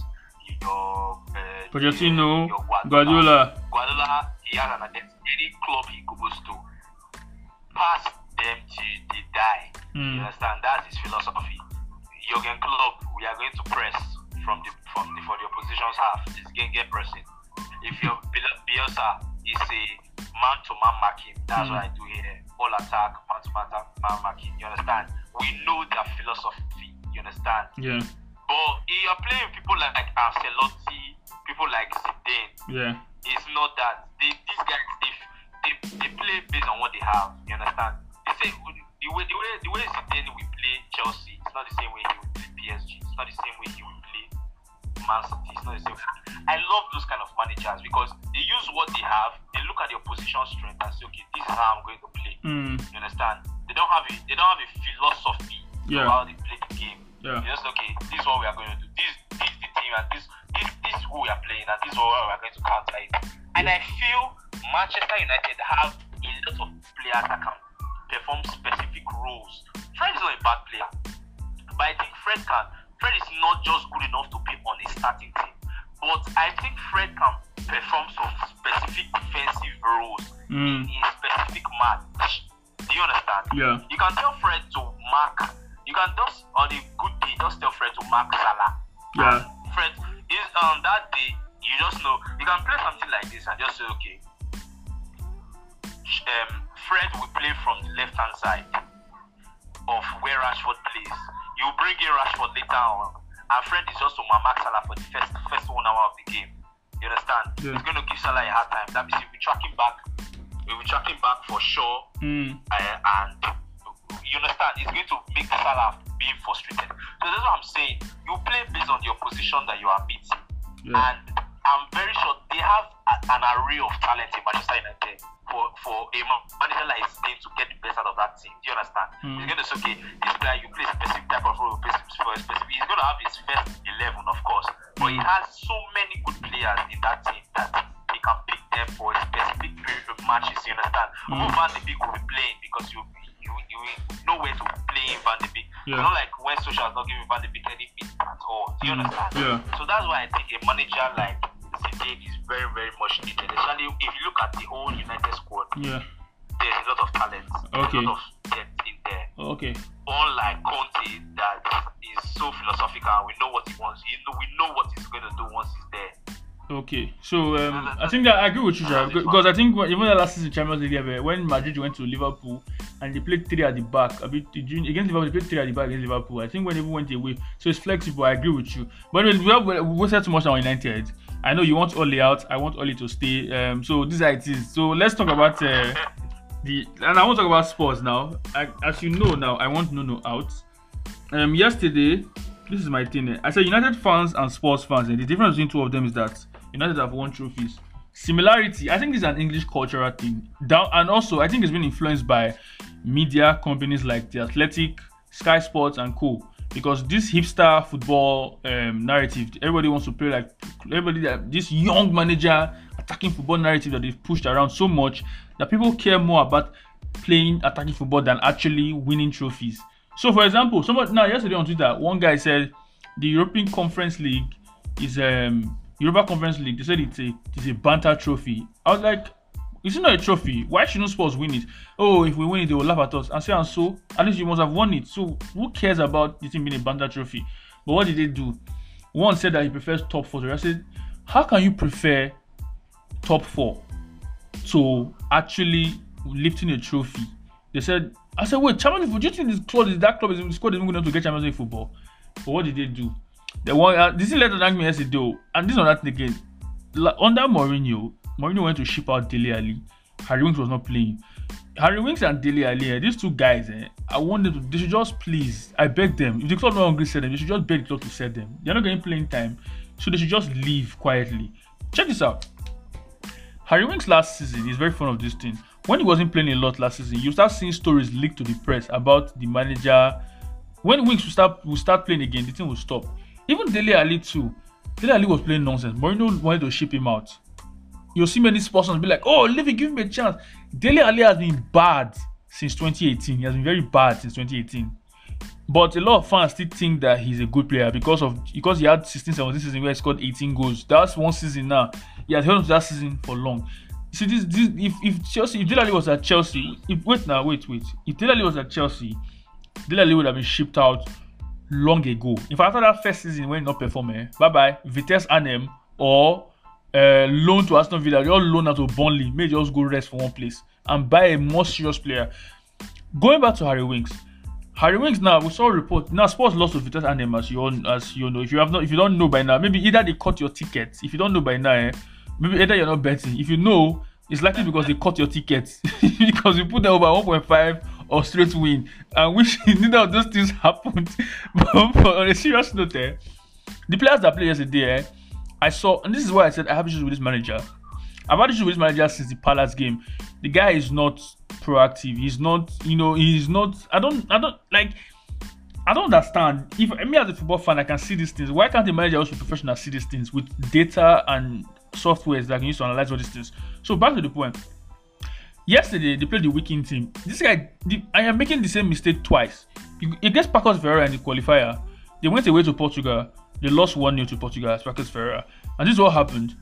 your uh, Pochettino, your Guardiola. Guardiola, he has an identity. Any club he goes to, pass them till they die. Mm. You understand? That's his philosophy. Jurgen Klopp, we are going to press from the from the for the opposition's half. It's gegenpressing. If your Biel- Bielsa is a man to man marking, that's Mm. what I do here. All attack, man to man marking. You understand? We know their philosophy. You understand? Yeah. But if you're playing people like Ancelotti, people like Zidane, Yeah. it's not that they these guys they, they they play based on what they have. You understand? They say the way the way the way Zidane will play Chelsea, it's not the same way he will play PSG. It's not the same way he will play Man City. It's. I love those kind of managers because they use what they have. They look at your position strength and say, okay, this is how I'm going to play. Mm, You understand? They don't have a they don't have a philosophy Yeah. of how they play the game. yeah. It's just okay. This is what we are going to do. This this is the team and this this this is who we are playing and this is what we are going to counter it. And I feel Manchester United have a lot of players that can perform specific roles. Fred is not a bad player, but I think Fred can. Fred is not just good enough to be on a starting team, but I think Fred can perform some specific defensive roles Mm, in a specific match. Do you understand? yeah. You can tell Fred to mark. You can just on a good day just tell Fred to mark Salah. Yeah. And Fred is on that day. You just know you can play something like this and just say okay. Um, Fred will play from the left hand side of where Rashford plays. You bring in Rashford later on, and Fred is just to mark Salah for the first first one hour of the game. You understand? Yeah. He's going to give Salah a hard time. That means if we track him back, we will track him back for sure Mm, uh, and you understand it's going to make Salah being frustrated. So that's what I'm saying. You play based on your position that you are meeting, yeah. and I'm very sure they have a, an array of talent in Manchester United for for a ma- manager like Zidane to get the best out of that team. Do you understand? Mm. He's going to say, okay, this player you play a specific type of role for a specific. He's going to have his first eleven, of course, but he has so many good players in that team that he can pick them for a specific period of matches. You understand? Mm. Who Van de Beek will be playing because you you you know where to play in Van de Beek. Yeah. Not like when Solskjaer is not giving Van de Beek any beat at all. Do you Mm, understand? yeah. So that's why I think a manager like Zidane is very very much needed. Especially if you look at the whole United squad, Yeah. there's a lot of talent, Okay. a lot of depth in there. Okay. Unlike Conte, that is so philosophical, we know what he wants. Know, we know what he's going to do once he's there. Okay, so um, I think that I agree with you, Sha, because I think when, even the last season Champions League, when Madrid went to Liverpool and they played three at the back, a bit against Liverpool, they played three at the back against Liverpool. I think when they went away, so it's flexible. I agree with you. But we have we wasted too much on United. I know you want Ole out. I want Ole to stay. Um, so is how it is. So let's talk about uh, the and I want to talk about Spurs now. I, as you know now, I want Nuno out. Um, yesterday, this is my thing. eh, I said United fans and Spurs fans, and the difference between two of them is that United have won trophies. Similarity, I think is an English cultural thing. Down and also I think it's been influenced by media companies like the Athletic, Sky Sports, and Co. Because this hipster football um, narrative, everybody wants to play like everybody. This young manager attacking football narrative that they've pushed around so much that people care more about playing attacking football than actually winning trophies. So, for example, somebody now yesterday on Twitter, one guy said the European Conference League is um Europa Conference League. They said it's a it's a banter trophy. I was like, it's not a trophy. Why shouldn't Spurs win it? Oh, if we win it, they will laugh at us. And say and so, at least you must have won it. So who cares about the team being a banter trophy? But what did they do? One said that he prefers top four. The rest said, how can you prefer top four to actually lifting a trophy? They said, I said, wait, Champions League. Do you think this club is that club is squad is going to get Champions League football? But what did they do? They one uh, this is letter thank me yesterday, and this on that thing again. La, under Mourinho, Mourinho went to ship out Dele Alli. Harry Winks was not playing. Harry Winks and Dele Alli, eh, these two guys, eh, I want them to, they should just please, I beg them, if the club no hungry sell them, they should just beg the club to sell them. They're not getting playing time, so they should just leave quietly. Check this out. Harry Winks last season is very fond of this thing. When he wasn't playing a lot last season, you start seeing stories leaked to the press about the manager. When Winks will start will start playing again, the thing will stop. Even Dele Alli too. Dele Alli was playing nonsense. Mourinho wanted to ship him out. You'll see many sponsors be like, "Oh, Levy, give me a chance." Dele Alli has been bad since 2018. He has been very bad since 2018. But a lot of fans still think that he's a good player because of because he had 16, 17 season where he scored 18 goals. That's one season now. He has held on to that season for long. See this, this if if Chelsea if Dele Alli was at Chelsea, if wait now, wait, wait. If Dele Alli was at Chelsea, Dele Alli would have been shipped out long ago. If after that first season when not performing, eh, bye bye, Vitesse Arnhem or uh, loan to Aston Villa, all loan out to Burnley, may just go rest for one place and buy a more serious player. Going back to Harry Winks, Harry Winks now we saw a report now Spurs lost to Vitesse Arnhem as you all as you know. If you have not if you don't know by now, maybe either they cut your ticket. If you don't know by now, eh, maybe either you're not betting. If you know, it's likely because they cut your ticket because you put them over 1.5 or straight win. And which neither of those things happened. but, on a serious note, eh, the players that played yesterday, eh, I saw, and this is why I said I have issues with this manager. I've had issues with this manager since the Palace game. The guy is not proactive. He's not, you know, he's not. I don't, I don't like. I don't understand. If me as a football fan, I can see these things. Why can't the manager also professional see these things with data and softwares that can use to analyze all these things? So back to the point. Yesterday they played the weekend team. This guy, the, I am making the same mistake twice. Against Pacos Ferreira in the qualifier, they went away to Portugal. They lost 1 0 to Portugal as Pacos Ferreira. And this is what happened.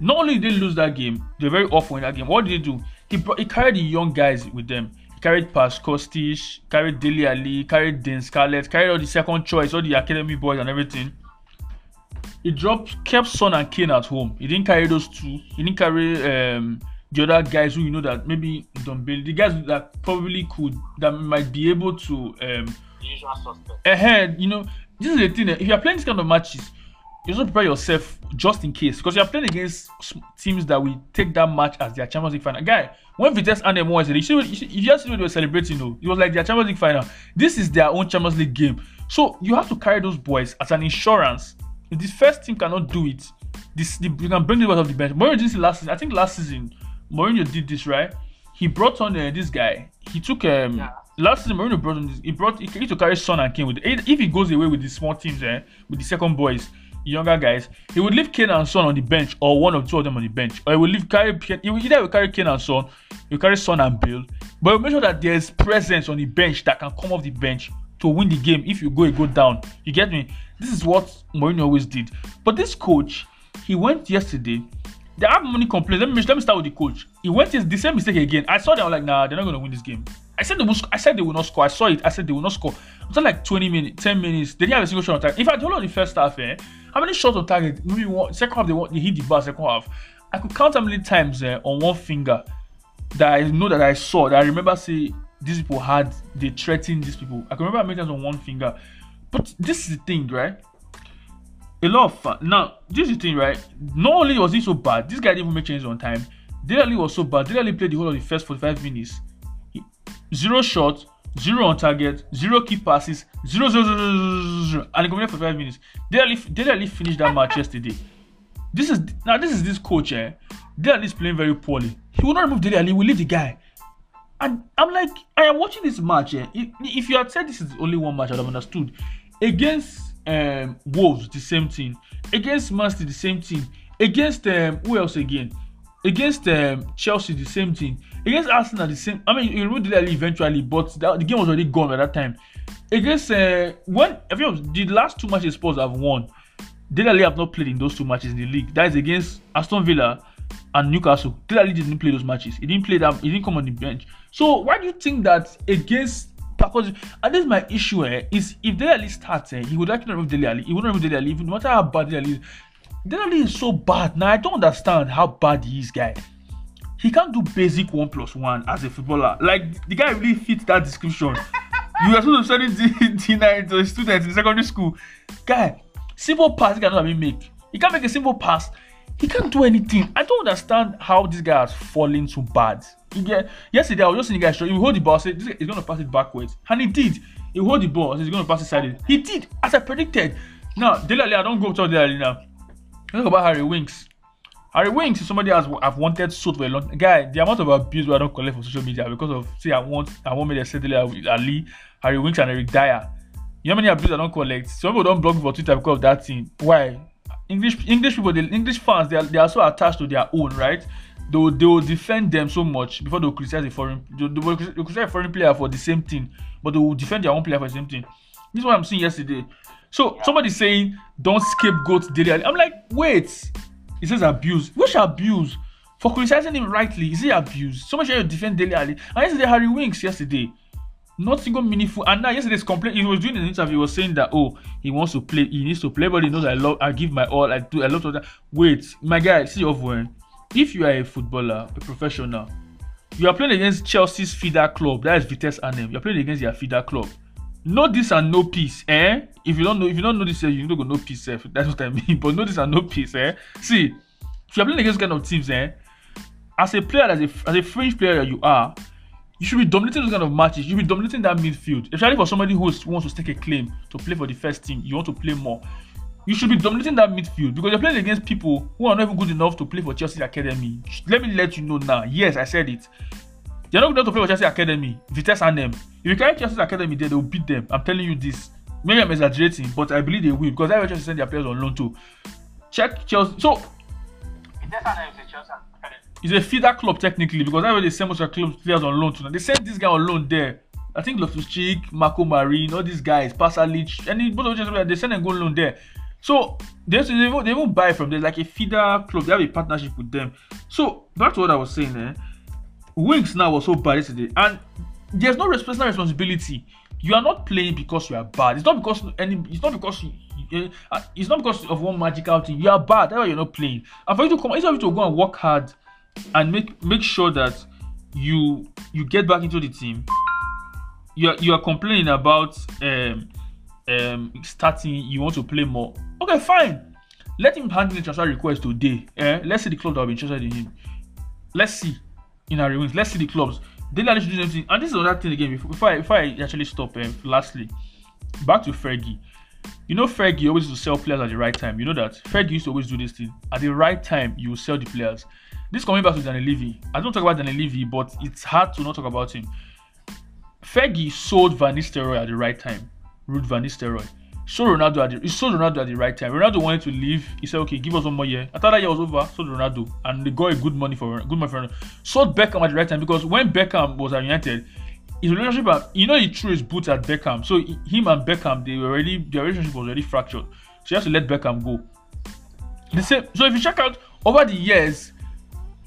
Not only did they lose that game, they're very awful in that game. What did they do? He, brought, he carried the young guys with them. He carried Pas Kostic, carried Dele Alli, carried Dane Scarlett, carried all the second choice, all the academy boys and everything. He dropped, kept Son and Kane at home. He didn't carry those two. He didn't carry um, the other guys who you know that maybe don't build the guys that probably could that might be able to um usual suspect. ahead you know this is the thing eh, if you're playing this kind of matches you also prepare yourself just in case because you're playing against teams that will take that match as their Champions League final. Guy, when Vitesse Arnhem was, you you just see what they were celebrating, you know, it was like their Champions League final. This is their own Champions League game, so you have to carry those boys as an insurance. If this first team cannot do it, this the, you can bring them out of the bench. Mourinho did this last season. I think last season Mourinho did this right. He brought on uh, this guy. He took um Yeah. Last season Mourinho brought this. He brought he to carry Son and Kane with. If he goes away with the small teams, eh, with the second boys, younger guys, he would leave Kane and Son on the bench, or one or two of them on the bench, or he would leave carry. He would either will carry Kane and Son, he will carry Son and Bill, but he'll make sure that there's presence on the bench that can come off the bench to win the game. If you go, you go down. You get me? This is what Mourinho always did. But this coach, he went yesterday. They have many complaints. Let me let me start with the coach. He went the same mistake again. I saw them like, nah, they're not gonna win this game. I said they will. sc- I said they will not score. I saw it. I said they will not score. After like 20 minutes, 10 minutes, they didn't have a single shot on target. In fact, hold on the first half, eh? How many shots on target? Maybe one. Second half, they, want, they hit the bar. Second half, I could count how many times eh, on one finger that I know that I saw. That I remember say these people had they threatened these people. I can remember many times on one finger. But this is the thing, right? a lot of fun. Now, this is the thing, right? Not only was he so bad, this guy didn't even make changes on time. Dele Alli was so bad. Dele Alli played the whole of the first 45 minutes. Zero shots, zero on target, zero key passes, zero, zero, zero, zero, zero, zero, and he completed for five minutes. Dele Alli, Dele Alli finished that match yesterday. This is now this is this coach, eh? Dele Alli is playing very poorly. He will not remove Dele Alli. He will leave the guy. And I'm like, I am watching this match. Eh? If, if you had said this is only one match, I'd have understood. Against um, Wolves, the same thing. Against Man City, the same thing. Against um, who else again? Against um, Chelsea, the same thing. Against Arsenal, the same. I mean, you Dele Alli eventually, but that, the game was already gone by that time. Against uh, when I feel the last two matches Spurs have won, Dele Alli have not played in those two matches in the league. That is against Aston Villa and Newcastle. Dele didn't play those matches. He didn't play them. He didn't come on the bench. So why do you think that against because and this is my issue eh, is if Dele starts eh, he would actually remove Dele. He wouldn't remove Dele even no matter how bad Dele is. Dele Alli is so bad. Now I don't understand how bad he is, guy. He can't do basic one plus one as a footballer. Like the guy really fits that description. you are supposed to study D- D9 to students in secondary school. Guy, simple pass he cannot even make. He can't make a simple pass. He can't do anything. I don't understand how this guy has fallen so bad. He get, yesterday, I was just seeing the guy, show. he hold the ball, say, is going to pass it backwards. And he did. He hold the ball, he's going to pass it sideways. He did, as I predicted. Now, Dele Alli, I don't go to Dele Alli now. Talk about Harry Winks. Harry Winks is somebody has I've wanted so for a long guy. The amount of abuse I don't collect for social media because of say I want I want me to say Dele Alli, Harry Winks, and Eric Dier. You know how many abuse I don't collect? Some people don't block me for Twitter because of that thing. Why? English English people, the English fans, they are, they are so attached to their own, right? They will, they will defend them so much before they will criticize a foreign they, they will criticize a foreign player for the same thing, but they will defend their own player for the same thing. This is what I'm seeing yesterday. So yeah. somebody saying don't scapegoat Dele Alli. I'm like, wait. He says abuse. Which abuse? For criticizing him rightly, is he abuse? So much you defend Dele Alli. And yesterday, Harry Winks yesterday not single meaningful. And now yesterday's complaint, he was doing an interview, he was saying that oh, he wants to play, he needs to play, but he knows I love, I give my all, I do a lot of that. Wait, my guy, see phone. If you are a footballer, a professional, you are playing against Chelsea's feeder club, that is Vitesse Arnhem. You're playing against their feeder club. Know this and no peace, eh? If you don't know, if you don't know this, eh, you don't go no peace, eh? That's what I mean. But know this and no peace, eh? See, if you're playing against kind of teams, eh? As a player, as a as a fringe player you are, you should be dominating those kind of matches. You should be dominating that midfield. Especially for somebody who wants to stake a claim to play for the first team, you want to play more. You should be dominating that midfield because you're playing against people who are not even good enough to play for Chelsea Academy. Let me let you know now. Yes, I said it. They're not enough to play for Chelsea Academy. Vitesse and them. If you carry Chelsea Academy there, they will beat them. I'm telling you this. Maybe I'm exaggerating, but I believe they will because that's why Chelsea send their players on loan too. Check Chelsea. So Vitesse and them is Chelsea it's a feeder club technically because that's where they send most of club players on loan to. They sent this guy on loan there. I think Loftus Cheek, Marco Marin, all these guys, Pasalic, and both of them they send and go on loan there. So they won't, they won't buy from there like a feeder club. They have a partnership with them. So back to what I was saying, eh? Winks now was so bad yesterday, and there's no personal responsibility. You are not playing because you are bad. It's not because any. It's not because you, uh, it's not because of one magical thing. You are bad. That's why you're not playing. And for you to come, it's for you to go and work hard and make make sure that you you get back into the team you are, you are complaining about um, um, starting you want to play more okay fine let him handle the transfer request today eh? let's see the club that will be interested in him let's see in our wings let's see the clubs they like to do something and this is another thing again before, I, before I actually stop um, lastly back to Fergie you know Fergie always used to sell players at the right time you know that Fergie used to always do this thing at the right time you will sell the players this coming back to Daniel Levy. I don't talk about Daniel Levy, but it's hard to not talk about him. Fergie sold Van Nistelrooy at the right time. Ruud Van Nistelrooy. Sold Ronaldo at the, he sold Ronaldo at the right time. Ronaldo wanted to leave. He said, "Okay, give us one more year." After that year was over, sold Ronaldo, and they got a good money for good money for Ronaldo. Sold Beckham at the right time because when Beckham was at United, his relationship, you know, he threw his boots at Beckham. So him and Beckham, they were already their relationship was already fractured. So he has to let Beckham go. The same. So if you check out over the years,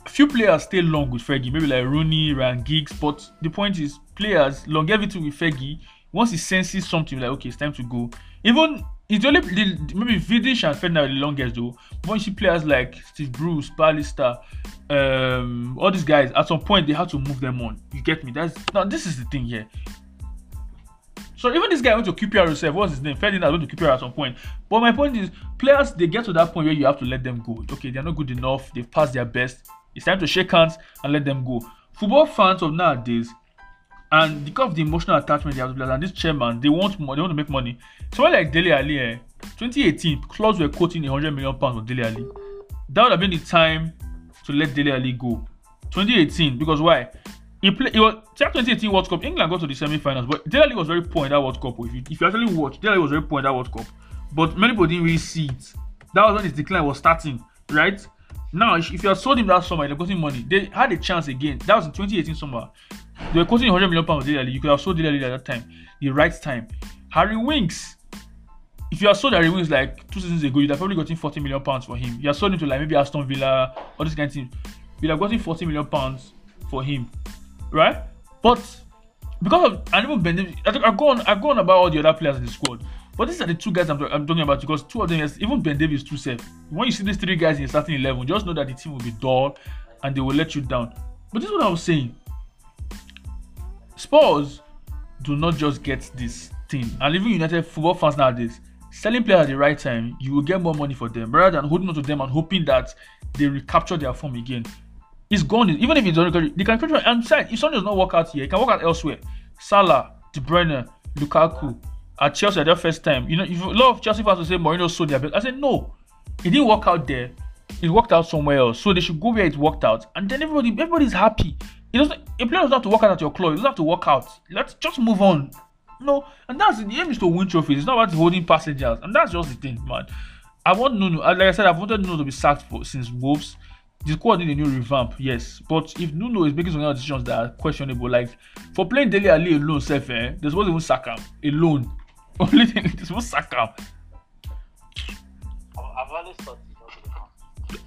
few players stay long with Fergie, maybe like Rooney, Ryan Giggs. But the point is, players longevity with Fergie. Once he senses something, like okay, it's time to go. Even it's only the, maybe Vidic and Ferdinand are the longest though. But you see players like Steve Bruce, Pallister, um, all these guys, at some point they had to move them on. You get me? That's now this is the thing here. So even this guy went to QPR himself. What's his name? Ferdinand went to QPR at some point. But my point is, players they get to that point where you have to let them go. Okay, they're not good enough. They've passed their best. It's time to shake hands and let them go. Football fans of nowadays, and because of the emotional attachment they have to players, and this chairman, they want money, they want to make money. Someone like Dele Alli, eh, 2018, clubs were quoting 100 million pounds for Dele Alli. That would have been the time to let Dele Alli go. 2018, because why? He played. It was 2018 World Cup. England got to the semi-finals, but Dele Alli was very poor in that World Cup. If you, if you actually watch, Dele Alli was very poor in that World Cup. But many people didn't really see it. That was when his decline was starting, right? Now, if you had sold him that summer, they're costing money. They had a chance again. That was in 2018 summer. They were costing 100 million pounds daily. You could have sold daily at that time, the right time. Harry Winks, if you had sold Harry Winks like two seasons ago, you'd have probably gotten 40 million pounds for him. You have sold him to like maybe Aston Villa or this kind of thing. You'd have gotten 40 million pounds for him, right? But because of and even Ben Davies, I go on, I go on about all the other players in the squad. But these are the two guys I'm, I'm talking about because two of them, yes, even Ben Davies too safe. When you see these three guys in starting eleven, just know that the team will be dull and they will let you down. But this is what I was saying. Spurs do not just get this thing, and even United football fans nowadays, selling players at the right time, you will get more money for them rather than holding on to them and hoping that they recapture their form again. It's gone. Even if it's record, they can capture and side. If something does not work out here, it can work out elsewhere. Salah, De Bruyne, Lukaku at Chelsea their first time. You know, if a lot of Chelsea fans will say Mourinho sold their best. I said no, it didn't work out there. It worked out somewhere else. So they should go where it worked out, and then everybody everybody's happy. It doesn't. A player doesn't have to work out at your club. It doesn't have to work out. Let's just move on. No, and that's the aim is to win trophies. It's not about holding passengers, and that's just the thing, man. I want Nuno. Like I said, I've wanted Nuno to be sacked for since Wolves. The squad need a new revamp, yes. But if Nuno is making some other decisions that are questionable, like for playing Dele Alli alone, self, eh, there's to even him alone. Only thing is supposed to sack. I've always thought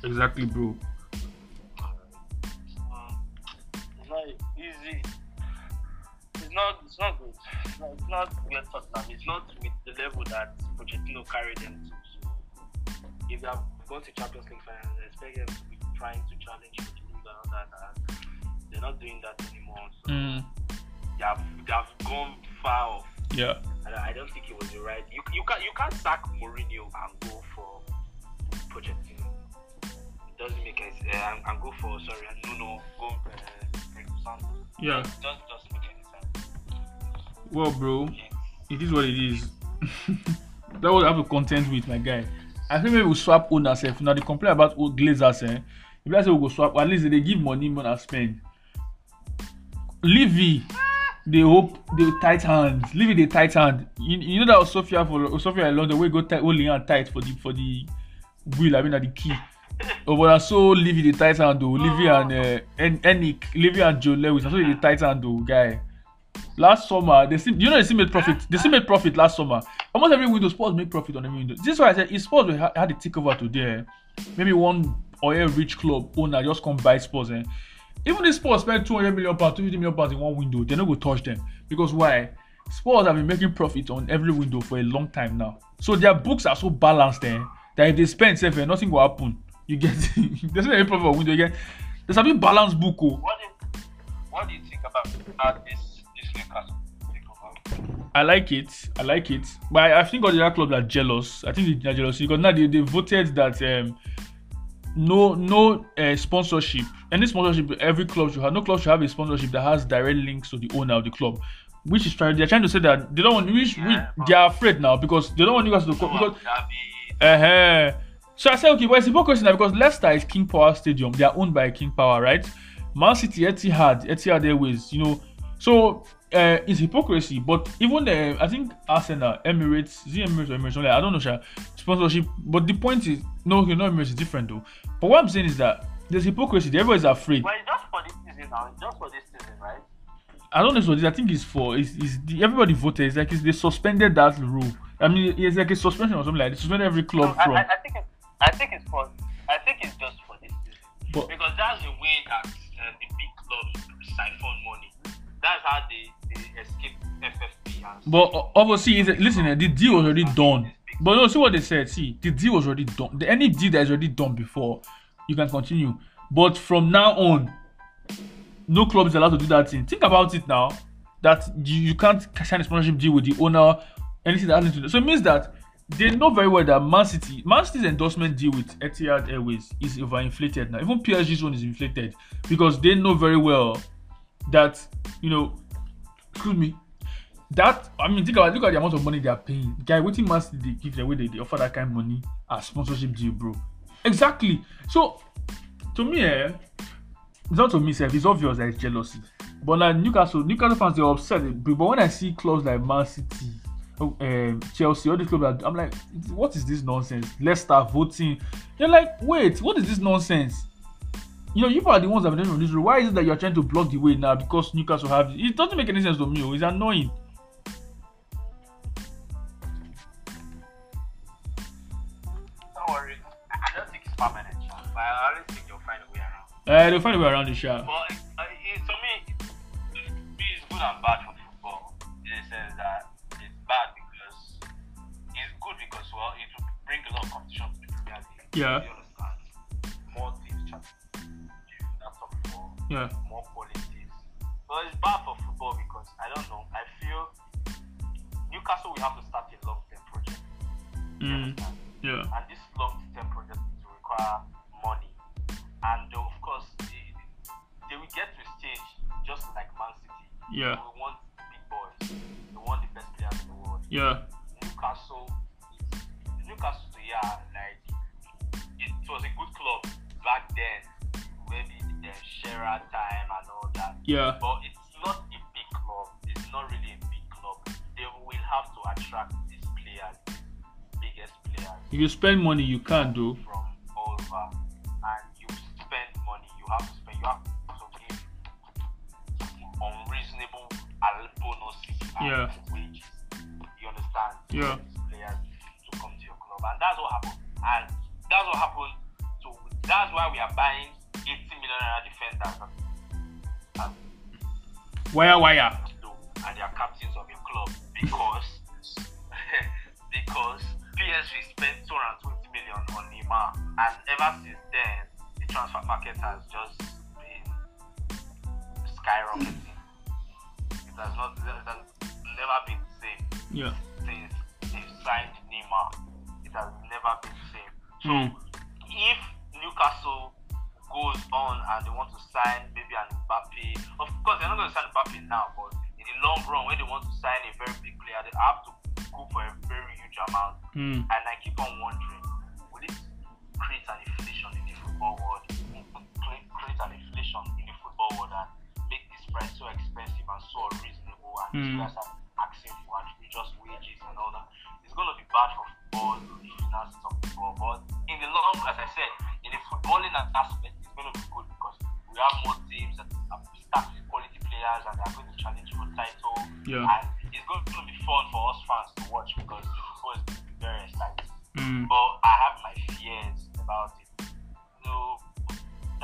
Exactly, bro. um, it's not easy. It's not. It's not good. It's not, it's not where Tottenham. It's not with the level that Pochettino carried them to. So if they have gone to Champions League finals, I expect them to be trying to challenge Pochettino and all that. And they're not doing that anymore. So Mm, they have they have gone far off. Yeah. And I don't think it was the right. You you can't you can't sack Mourinho and go for Pochettino. It doesn't make sense. Uh, and, and go for sorry, Nuno go uh, Yeah. It just doesn't make any sense. Well, bro, It's- it is what it is. that I have to contend with, my guy. I think maybe we'll swap owners. If now they complain about old Glazers, eh? If I say we go swap, at least they give money more than spend. Levy, they hope they tight hands. Levy they tight hand. You, you know that Sophia for Sophia along the way go tight, holding hand tight for the for the wheel. I mean, at the key. Oh, but I saw Levy the tight hand though. Levy and uh, En- Enik, Levy and Joe Lewis. I saw the tight hand though, guy. Last summer, they still, you know, they still made profit. They still made profit last summer. Almost every window, sports make profit on every window. This is why I said if sports had, had a takeover today, eh, maybe one a rich club owner just come buy sports. Eh. Even if sports spend 200 million pounds, 250 million pounds in one window, they're not going to touch them. Because why? Sports have been making profit on every window for a long time now. So their books are so balanced eh, that if they spend, say, eh, nothing will happen. You get, there's not any profit on window again. There's a bit balanced book. Oh. What do you, what do you think about about this this Newcastle? I like it. I like it. But I, I think all the other clubs are jealous. I think they're jealous because now they, they voted that um, no no uh, sponsorship. Any sponsorship every club should have. No club should have a sponsorship that has direct links to the owner of the club. Which is trying. They're trying to say that they don't want. Which, Yeah, which they are afraid now because they don't want you guys to come because Derby, uh So I said, okay, but it's hypocrisy now because Leicester is King Power Stadium. They are owned by King Power, right? Man City, Etihad, Etihad Airways, you know. So uh, it's hypocrisy. But even the, I think Arsenal, Emirates, it Emirates or Emirates? I don't know, sure. Sponsorship. But the point is, no, okay, no, Emirates is different though. But what I'm saying is that there's hypocrisy. Everybody's afraid. Well, it's just for this season now. It's just for this season, right? I don't know what this. I think it's for. It's, it's the, everybody voted. It's like it's, they suspended that rule. I mean, it's like a suspension or something like. That. They suspended every club No, from. I, I, think it, I think it's for I think it's just for this season But- because that's the way that uh, the big clubs siphon money. That's how they, they escape FFP. But obviously, listen, eh, the deal was already done. But no, see what they said. See, the deal was already done. The, any deal that is already done before, you can continue. But from now on, no club is allowed to do that thing. Think about it now. That you, you can't sign a sponsorship deal with the owner, anything that has to do. So it means that they know very well that Man City, Man City's endorsement deal with Etihad Airways is overinflated now. Even PSG's one is inflated because they know very well that you know, excuse me, that I mean, think about look at the amount of money they are paying. Guy, Man City they give them way they, they offer that kind of money as sponsorship deal, bro. Exactly. So to me, eh, it's not to me, self. It's obvious that it's jealousy. But like Newcastle, Newcastle fans they're upset. But when I see clubs like Man City, oh, um, Chelsea, all these clubs, I'm like, what is this nonsense? Leicester voting. They're like, wait, what is this nonsense? You know, you are the ones that have been doing this rule. Why is it that you're trying to block the way now because Newcastle have it? It doesn't make any sense to me. oh. It's annoying. don't worry, I don't think it's permanent. But I always think you'll find a way around. Uh, they'll find a way around the shot. But uh, it, to me, it, it's good and bad for football. In the sense that it's bad because it's good because well, it will bring a lot of competition to the Premier League. Yeah. Yeah. More qualities. But it's bad for football because I don't know. I feel Newcastle will have to start a long-term project. Mm. Yeah. And this long-term project will require money, and of course, they, they will get to a stage just like Man City. Yeah. We want big boys. We want the best players in the world. Yeah. Yeah. But it's not a big club. It's not really a big club. They will have to attract these players, biggest players If you spend money, you can't do. from Wire, wire.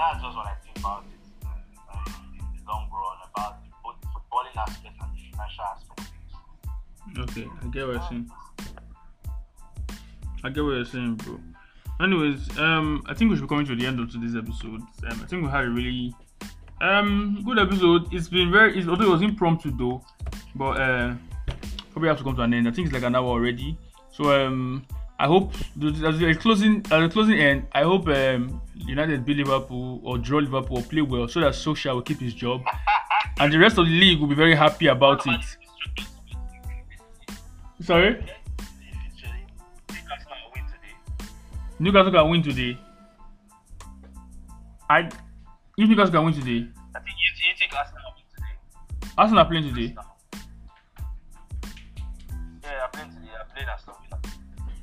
That's just what I think about it uh, in the long run about both the footballing aspect and the financial aspect. Okay, I get what you're saying. I get what you're saying, bro. Anyways, um, I think we should be coming to the end of today's episode. Um, I think we had a really um good episode. It's been very, it's, although it was impromptu though, but uh, probably have to come to an end. I think it's like an hour already. So um, I hope as a closing at the closing end, I hope um United beat Liverpool or draw Liverpool or play well so that Solskjaer will keep his job, and the rest of the league will be very happy about it. Sorry. Newcastle can win today. I if Newcastle can win today, I think you, you think Arsenal will win today? Arsenal are playing today. Yeah,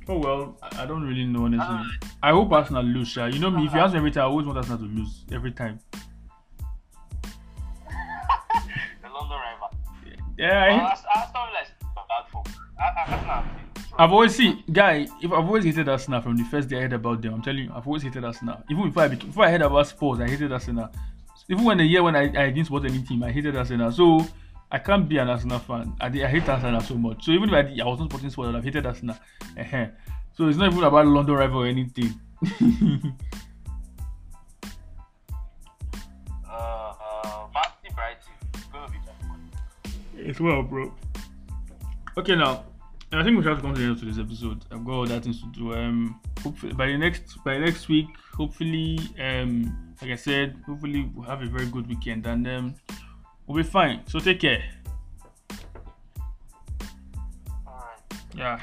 Oh well, I I don't really know honestly. Ah. I hope Arsenal lose. Sha. You know me, if you ah. ask me every time, I always want Arsenal to lose every time. The London rival. Yeah, I, oh, is bad for. Arsenal. I've always seen guy. If I've always hated Arsenal from the first day I heard about them, I'm telling you, I've always hated Arsenal. Even before I became, before I heard about Spurs, I hated Arsenal. Even when the year when I, I didn't support any team, I hated Arsenal. So I can't be an Arsenal fan. I, I hate Arsenal so much. So even if I, did, I was not supporting Spurs, I've hated Arsenal. uh So it's not even about London rival or anything. Uh, uh, Man Brighton. It's gonna be fun. It's well, bro. Okay, now I think we should have come to the end of today's episode. I've got other things to do. Um, hopefully by the next by next week, hopefully, um, like I said, hopefully we'll have a very good weekend and um, we'll be fine. So take care. Alright. Yeah.